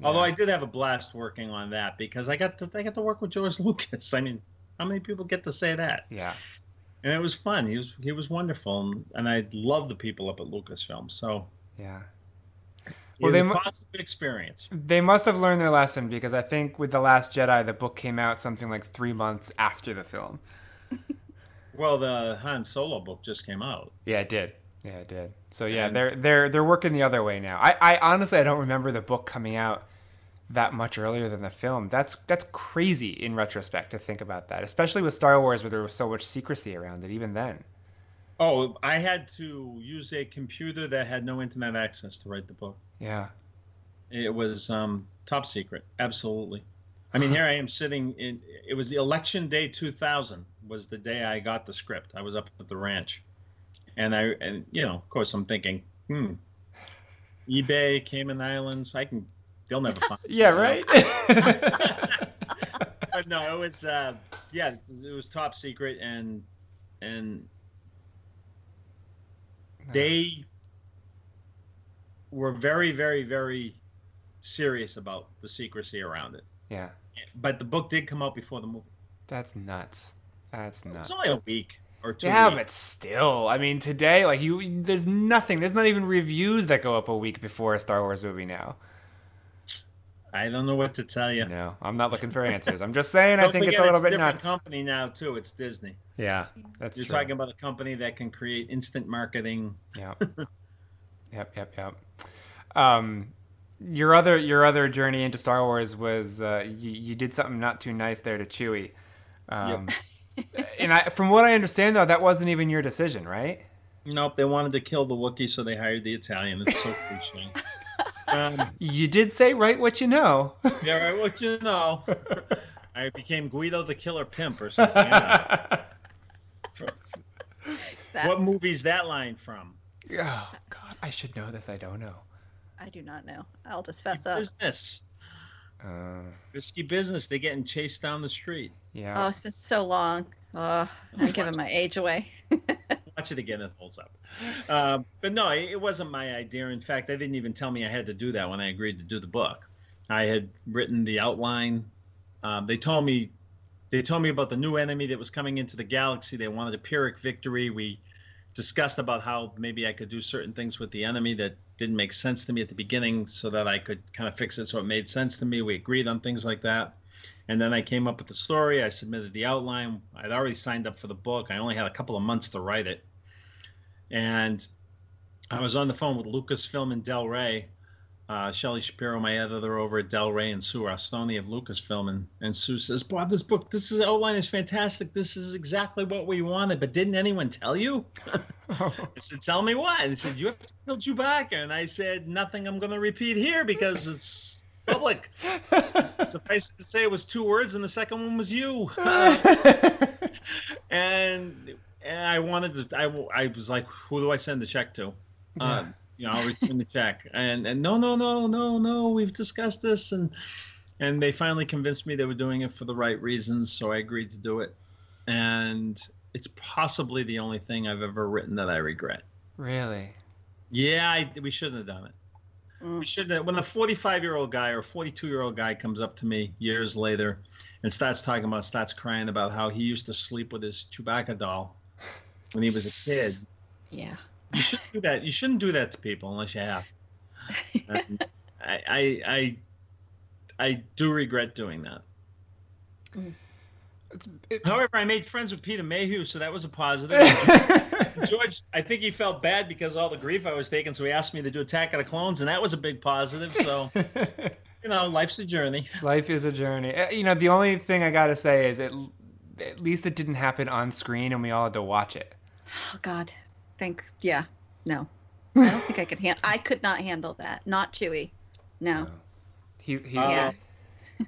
Although Yeah. I did have a blast working on that because I got to I got to work with George Lucas. I mean, how many people get to say that? Yeah. And it was fun. He was he was wonderful, and, and I love the people up at Lucasfilm. So Yeah. Well, they positive experience. They must have learned their lesson because I think with The Last Jedi, the book came out something like three months after the film. Well, the Han Solo book just came out. Yeah, it did. Yeah, it did. So yeah, And- they're they're they're working the other way now. I, I honestly I don't remember the book coming out that much earlier than the film. That's that's crazy in retrospect to think about that, especially with Star Wars where there was so much secrecy around it even then. Oh, I had to use a computer that had no internet access to write the book. Yeah. It was um, top secret, absolutely. I mean, here I am sitting in. It was the election day 2000 was the day I got the script. I was up at the ranch, and I and you know, of course, I'm thinking, hmm, eBay, Cayman Islands, I can. They'll never find. it. Yeah, right? but no, it was uh, yeah, it was top secret, and and they were very, very, very serious about the secrecy around it. yeah. But the book did come out before the movie. That's nuts. That's nuts. It's only a week or two. Yeah, weeks. but still, I mean, today, like you, there's nothing. There's not even reviews that go up a week before a Star Wars movie now. I don't know what to tell you. No, I'm not looking for answers. I'm just saying, I think it's a little bit different nuts. company now too. It's Disney. Yeah, that's You're true. talking about a company that can create instant marketing. Yep. yep, yep, yep. Um, your other your other journey into Star Wars was uh, you, you did something not too nice there to Chewie. Um, and I, from what I understand, though, that wasn't even your decision, right? Nope, they wanted to kill the Wookiee, so they hired the Italian. It's so cliche. Um, You did say write what you know. yeah, right. What you know? I became Guido the Killer Pimp or something. That, what movie's that line from? oh God, I should know this. I don't know. I do not know. I'll just fess up. Business. Uh, Risky business. They're getting chased down the street. yeah. Oh, it's been so long. Oh, I'm giving my age away. Watch it again. It holds up. Um, but no, it, it wasn't my idea. In fact, they didn't even tell me I had to do that when I agreed to do the book. I had written the outline. Um, they told me, they told me about the new enemy that was coming into the galaxy. They wanted a Pyrrhic victory. We discussed about how maybe I could do certain things with the enemy that didn't make sense to me at the beginning, so that I could kind of fix it so it made sense to me. We agreed on things like that. And then I came up with the story. I submitted the outline. I'd already signed up for the book. I only had a couple of months to write it. And I was on the phone with Lucasfilm and Del Rey, uh, Shelly Shapiro, my editor over at Del Rey, and Sue Rostoni of Lucasfilm. And, and Sue says, Bob, this book, this is, outline is fantastic. This is exactly what we wanted. But didn't anyone tell you? I said, tell me what? He said, you have to kill Chewbacca. And I said, nothing I'm going to repeat here because it's public. Suffice to say, it was two words, and the second one was you. and and I wanted to. I, I was like, who do I send the check to? Uh, you know, I'll return the check. And and no, no, no, no, no. We've discussed this, and and they finally convinced me they were doing it for the right reasons, so I agreed to do it. And it's possibly the only thing I've ever written that I regret. Really? Yeah, I, we shouldn't have done it. Mm. We shouldn't. have. When a 45 year old guy or 42 year old guy comes up to me years later and starts talking about, starts crying about how he used to sleep with his Chewbacca doll when he was a kid, Yeah. You shouldn't do that. You shouldn't do that to people unless you have. And I, I, I, I do regret doing that. It's, it, However, I made friends with Peter Mayhew, so that was a positive. George, I think he felt bad because of all the grief I was taking, so he asked me to do Attack of the Clones, and that was a big positive. So, you know, life's a journey. Life is a journey. Uh, You know, the only thing I gotta say is it, at least it didn't happen on screen, and we all had to watch it. Oh God. Think. Yeah. No. I don't think I could handle. I could not handle that. Not Chewy. No. He, he's Uh, Yeah.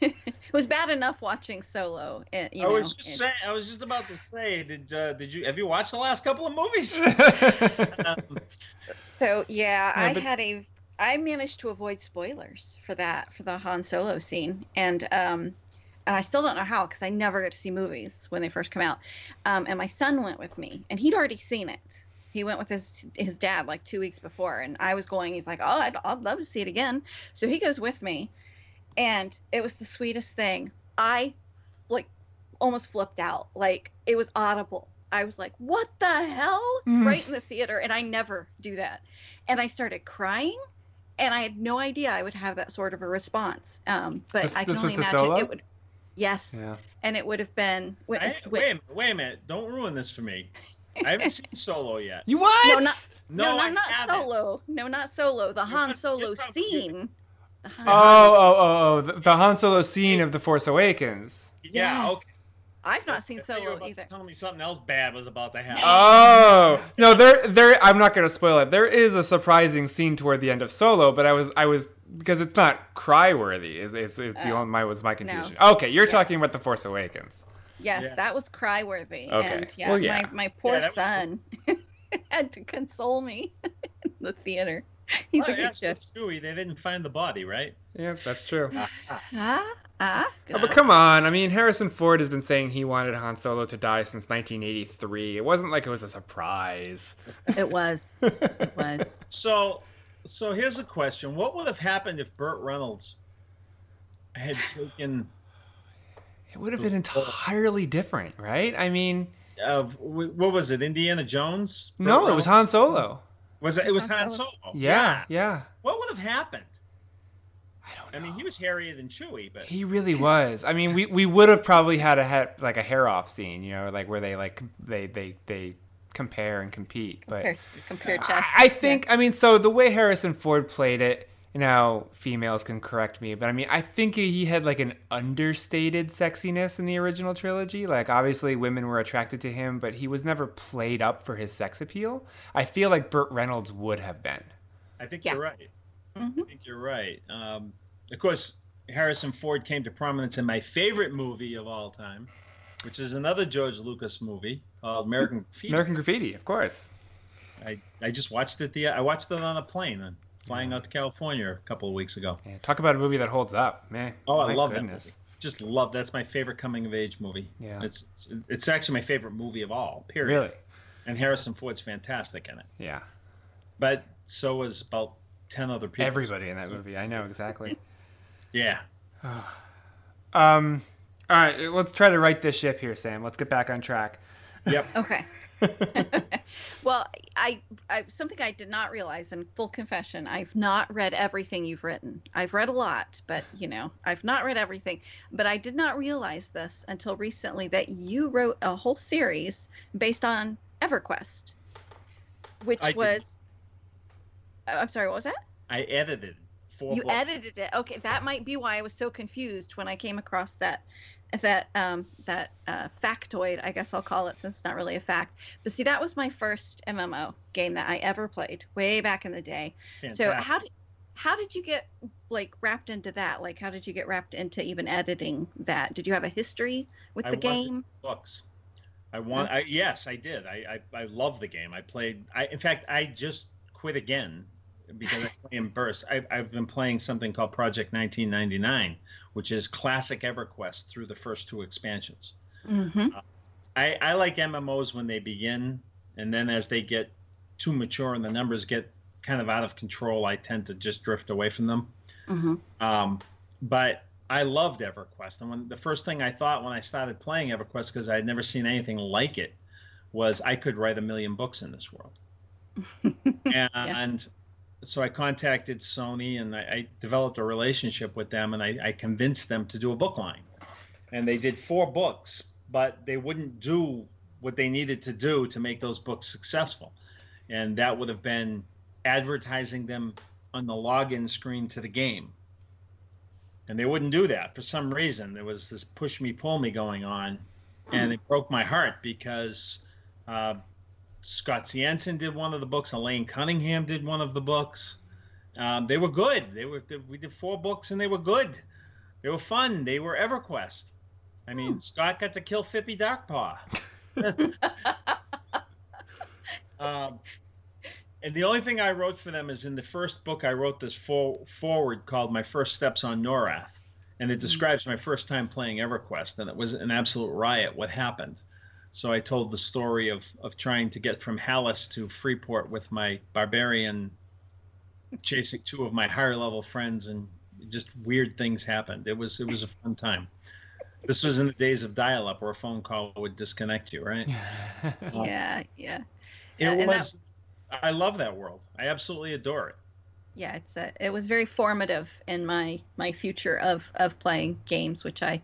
it was bad enough watching Solo. eh, You I know, was just and- saying. I was just about to say. Did uh, did you have you watched the last couple of movies? Um, So yeah, Yeah, I but- had a I managed to avoid spoilers for that for the Han Solo scene, and um, and I still don't know how because I never get to see movies when they first come out. Um, and my son went with me, and he'd already seen it. He went with his his dad like two weeks before, and I was going. He's like, "Oh, I'd, I'd love to see it again." So he goes with me, and it was the sweetest thing. I like almost flipped out. Like it was audible. I was like, "What the hell?" Mm. Right in the theater, and I never do that. And I started crying, and I had no idea I would have that sort of a response. Um, but This- I can only was imagine solo? it would. Yes, yeah. and it would have been. wi- Hey, wi- wait a minute, wait a minute! Don't ruin this for me. I haven't seen Solo yet. You what? No, not- No, no, not, not haven't. Solo. No, not Solo. The You're Han prob- Solo you're probably- scene. The Han Oh, oh, oh, oh! The, the Han Solo scene of The Force Awakens. Yeah, Yes. okay. I've not seen I thought you were Solo about either. Tell me something else bad was about to happen. Oh no, there, there. I'm not gonna spoil it. There is a surprising scene toward the end of Solo, but I was, I was because it's not cry worthy. Is is, is the Oh. only my was my confusion. Okay, you're talking about The Force Awakens. Yes, Yeah. that was cry worthy. Okay. And yeah, Well, yeah. my, my poor Yeah, that was- son had to console me in the theater. He's Well, like, that's with just, Chewie. They didn't find the body, right? Yeah, that's true. ah, ah. Oh, but come on, I mean, Harrison Ford has been saying he wanted Han Solo to die since 1983. It wasn't like it was a surprise. It was. It was. So, so here's a question: What would have happened if Burt Reynolds had taken It would have been entirely different, right? I mean, of what was it? Indiana Jones? Burt no, it was Han Solo. Was it? It was Han Han Solo. Solo. Yeah, yeah. What would have happened? I don't know. I mean, he was hairier than Chewie, but He really was. I mean, we, we would have probably had a head, like a hair off scene, you know, like where they like they they they compare and compete. But Compare, compare I, chest. I think I mean, so the way Harrison Ford played it, you know, females can correct me, but I mean, I think he had like an understated sexiness in the original trilogy. Like obviously women were attracted to him, but he was never played up for his sex appeal. I feel like Burt Reynolds would have been. I think Yeah. you're right. I Mhm. think you're right. Um, of course, Harrison Ford came to prominence in my favorite movie of all time, which is another George Lucas movie called American Graffiti. American Graffiti, of course. I, I just watched it. The I watched it on a plane and flying out to California a couple of weeks ago. Yeah, talk about a movie that holds up, man. Oh, I love goodness. that movie. Just love. That's my favorite coming of age movie. Yeah. It's, it's it's actually my favorite movie of all. Period. Really? And Harrison Ford's fantastic in it. Yeah. But so was about ten other people. Everybody in that movie. I know exactly. Yeah. Um, all right, let's try to right this ship here, Sam. Let's get back on track. Yep. Okay. well, I, I something I did not realize, in full confession, I've not read everything you've written. I've read a lot, but you know, I've not read everything. But I did not realize this until recently that you wrote a whole series based on EverQuest, which I did. was. Uh, I'm sorry, what was that? I edited four you books. edited it. Okay, that might be why I was so confused when I came across that that um that uh, factoid. I guess I'll call it since it's not really a fact. But see, that was my first MMO game that I ever played way back in the day. So how did how did you get like wrapped into that? Like how did you get wrapped into even editing that? Did you have a history with I the game? books. I want. I, yes, I did. I, I I love the game. I played. I in fact I just quit again because I play in bursts. I, I've been playing something called Project 1999, which is classic EverQuest through the first two expansions. Mm-hmm. I, I like MMOs when they begin, and then as they get too mature and the numbers get kind of out of control, I tend to just drift away from them. Mm-hmm. Um, but I loved EverQuest, and when the first thing I thought when I started playing EverQuest, because I'd never seen anything like it, was I could write a million books in this world. and so I contacted Sony, and I, I developed a relationship with them, and I, I convinced them to do a book line. And they did four books, but they wouldn't do what they needed to do to make those books successful, and that would have been advertising them on the login screen to the game and they wouldn't do that for some reason. There was this push me, pull me going on, and it broke my heart because uh, Scott Ciencin did one of the books, Elaine Cunningham did one of the books. Um, they were good. They were we did four books and they were good. They were fun. They were EverQuest. I mean, Scott got to kill Fippy Darkpaw. um, and the only thing I wrote for them is in the first book, I wrote this for, foreword called My First Steps on Norath. And it describes my first time playing EverQuest. And it was an absolute riot what happened. So I told the story of, of trying to get from Halas to Freeport with my barbarian, chasing two of my higher level friends, and just weird things happened. It was it was a fun time. This was in the days of dial-up, where a phone call would disconnect you, right? Um, yeah, yeah. It and that- was. I love that world. I absolutely adore it. yeah it's a, it was very formative in my my future of of playing games which i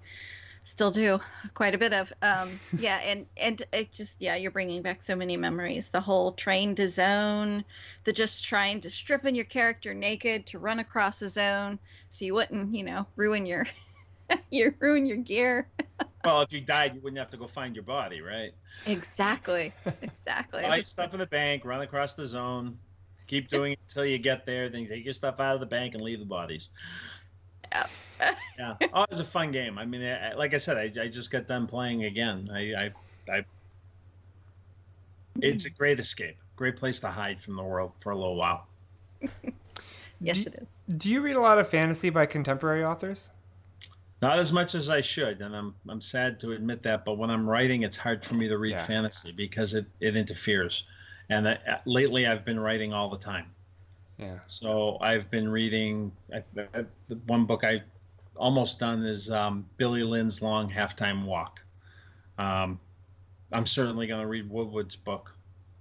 still do quite a bit of um yeah and and it just yeah you're bringing back so many memories the whole train to zone the just trying to strip in your character naked to run across a zone so you wouldn't you know ruin your you ruin your gear Well, if you died, you wouldn't have to go find your body, right? exactly exactly Light stuff in the bank, run across the zone, keep doing it until you get there. Then you take your stuff out of the bank and leave the bodies. Yeah. yeah. Oh, it was a fun game. I mean, I, like I said, I, I just got done playing again. I, I, I, it's a great escape. Great place to hide from the world for a little while. yes Do- it is Do you read a lot of fantasy by contemporary authors? Not as much as I should, and I'm I'm sad to admit that. But when I'm writing, it's hard for me to read Yeah. fantasy because it it interferes. And I, lately, I've been writing all the time. Yeah. So I've been reading. I, I, the one book I almost done is um, Billy Lynn's Long Halftime Walk. Um, I'm certainly going to read Woodward's book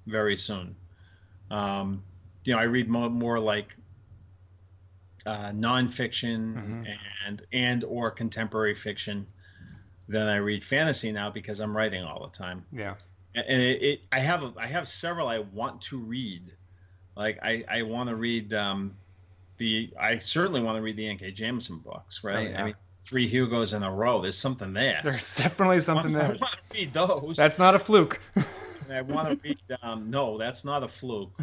very soon. Um, you know, I read more, more like uh, nonfiction Mhm. and and or contemporary fiction than I read fantasy now because I'm writing all the time Yeah. and it, it I have a, I have several I want to read. Like I I want to read um, the I certainly want to read the N.K. Jemisin books. Right. Oh, yeah. I mean, three Hugos in a row. There's something there. There's definitely something I there. want to read those. That's not a fluke. I want to read. Um, no, that's not a fluke.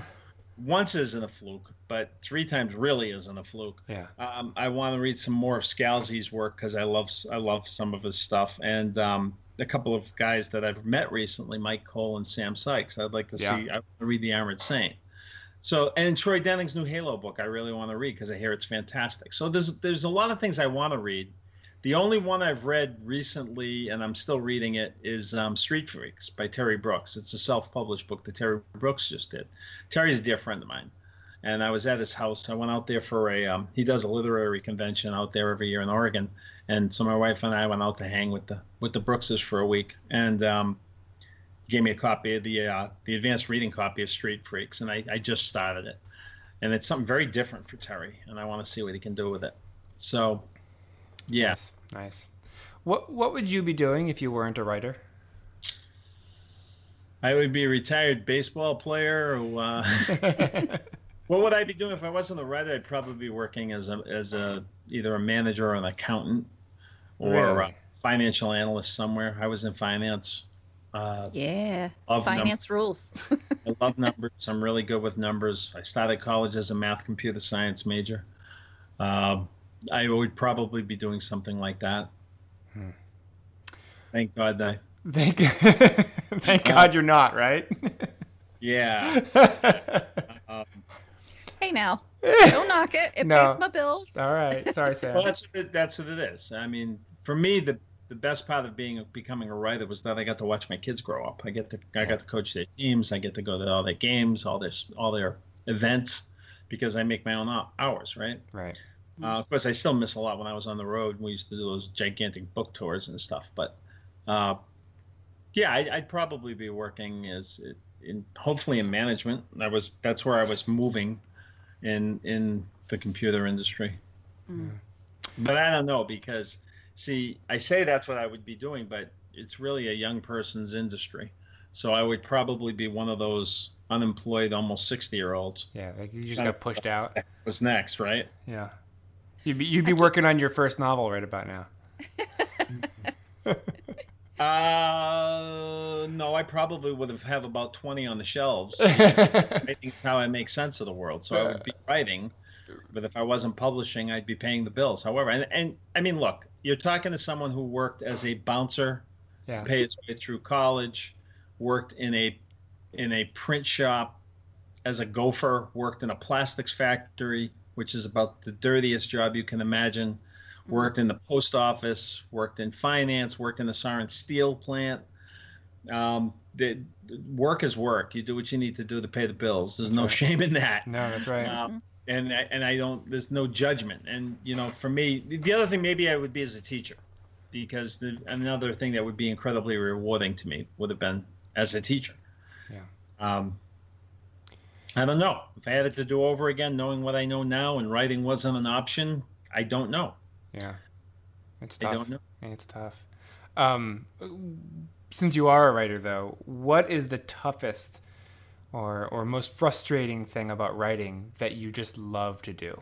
Once isn't a fluke, but three times really isn't a fluke. Yeah. Um, I want to read some more of Scalzi's work because I love I love some of his stuff, and um, a couple of guys that I've met recently, Myke Cole and Sam Sykes. I'd like to Yeah. see. I want to read the Armored Saint. So, and Troy Denning's new Halo book, I really want to read because I hear it's fantastic. So there's there's a lot of things I want to read. The only one I've read recently, and I'm still reading it, is um, Street Freaks by Terry Brooks. It's a self-published book that Terry Brooks just did. Terry's a dear friend of mine, and I was at his house. I went out there for a. Um, he does a literary convention out there every year in Oregon, and so my wife and I went out to hang with the with the Brookses for a week, and um, gave me a copy of the uh, the advanced reading copy of Street Freaks, and I, I just started it, and it's something very different for Terry, and I want to see what he can do with it. So, yeah, Nice. Nice. What What would you be doing if you weren't a writer? I would be a retired baseball player. Who, uh, what would I be doing if I wasn't a writer? I'd probably be working as a as a either a manager or an accountant or Really? a financial analyst somewhere. I was in finance. Uh, Yeah. Love num- Finance rules. I love numbers. I'm really good with numbers. I started college as a math computer science major. Um, I would probably be doing something like that. Hmm. Thank God I. Thank Thank God you're not, right? Yeah. Um, hey now. Don't knock it. It No. pays my bills. All right. Sorry, Sam. well, that's what it, that's what it is. I mean, for me, the the best part of being becoming a writer was that I got to watch my kids grow up. I get to I got to coach their teams. I get to go to all their games, all their all their events, because I make my own hours, right? Right. Uh, of course, I still miss a lot when I was on the road. We used to do those gigantic book tours and stuff. But uh, yeah, I, I'd probably be working as in hopefully in management. I was that's where I was moving in in the computer industry. Mm. But I don't know because see, I say that's what I would be doing, but it's really a young person's industry. So I would probably be one of those unemployed, almost sixty year olds. Yeah. Like you just got pushed out. What's next, right? Yeah. You'd be You'd be working on your first novel right about now. Uh, no, I probably would have have about twenty on the shelves. Writing is how I make sense of the world. So I would be writing, but if I wasn't publishing, I'd be paying the bills. However, and, and I mean, look, you're talking to someone who worked as a bouncer, Yeah. paid his way through college, worked in a in a print shop as a gopher, worked in a plastics factory, which is about the dirtiest job you can imagine. Worked in the post office, worked in finance, worked in the Sarin steel plant. Um, the, the work is work. You do what you need to do to pay the bills. There's no right. shame in that. No, that's right. Um, and I, and I don't. There's no judgment. And you know, for me, the- the other thing maybe I would be as a teacher, because the, another thing that would be incredibly rewarding to me would have been as a teacher. Yeah. Um, I don't know if I had it to do over again, knowing what I know now, and writing wasn't an option. I don't know. Yeah. It's tough. I don't know. It's tough. Um, since you are a writer, though, what is the toughest or or most frustrating thing about writing that you just love to do?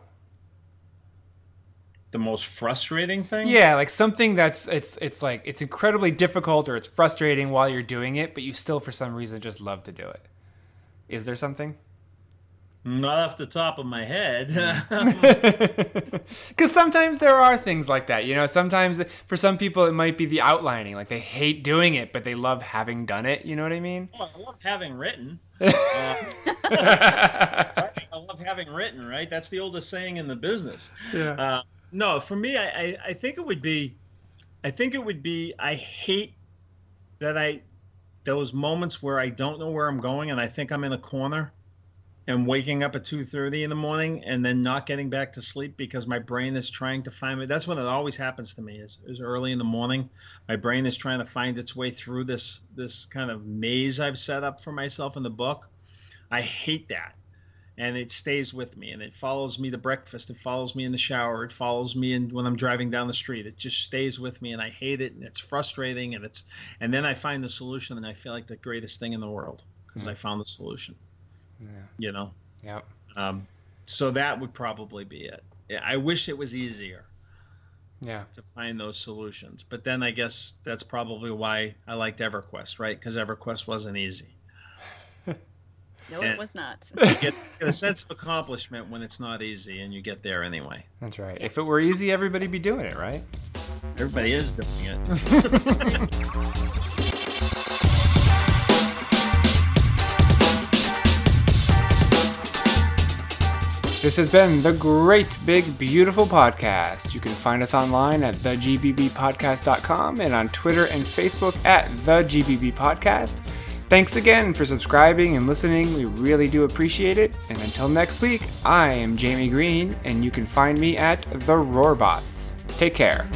The most frustrating thing. Yeah, like something that's it's it's like it's incredibly difficult or it's frustrating while you're doing it, but you still for some reason just love to do it. Is there something? Not off the top of my head. Hmm. Because sometimes there are things like that, you know. Sometimes for some people it might be the outlining, like they hate doing it, but they love having done it. You know what I mean? Well, I love having written. Uh, I love having written, right? That's the oldest saying in the business. Yeah. Uh, no, for me, I, I, I think it would be, I think it would be, I hate that I, those moments where I don't know where I'm going and I think I'm in a corner and waking up at 2.30 in the morning and then not getting back to sleep because my brain is trying to find me. That's when it always happens to me is, is early in the morning. My brain is trying to find its way through this, this kind of maze I've set up for myself in the book. I hate that and it stays with me and it follows me to breakfast it follows me in the shower it follows me in when i'm driving down the street it just stays with me and i hate it and it's frustrating and it's and then i find the solution and i feel like the greatest thing in the world because hmm. i found the solution Yeah. you know Yep. um, so that would probably be it i wish it was easier Yeah. to find those solutions but then i guess that's probably why i liked everquest right because everquest wasn't easy No, Yeah. it was not. you get, get a sense of accomplishment when it's not easy and you get there anyway That's right. If it were easy, everybody'd be doing it, right? everybody is doing it This has been the Great Big Beautiful Podcast. You can find us online at thegbbpodcast.com and on Twitter and Facebook at thegbbpodcast. Thanks again for subscribing and listening. We really do appreciate it. And until next week, I am Jamie Greene, and you can find me at The Roarbots. Take care.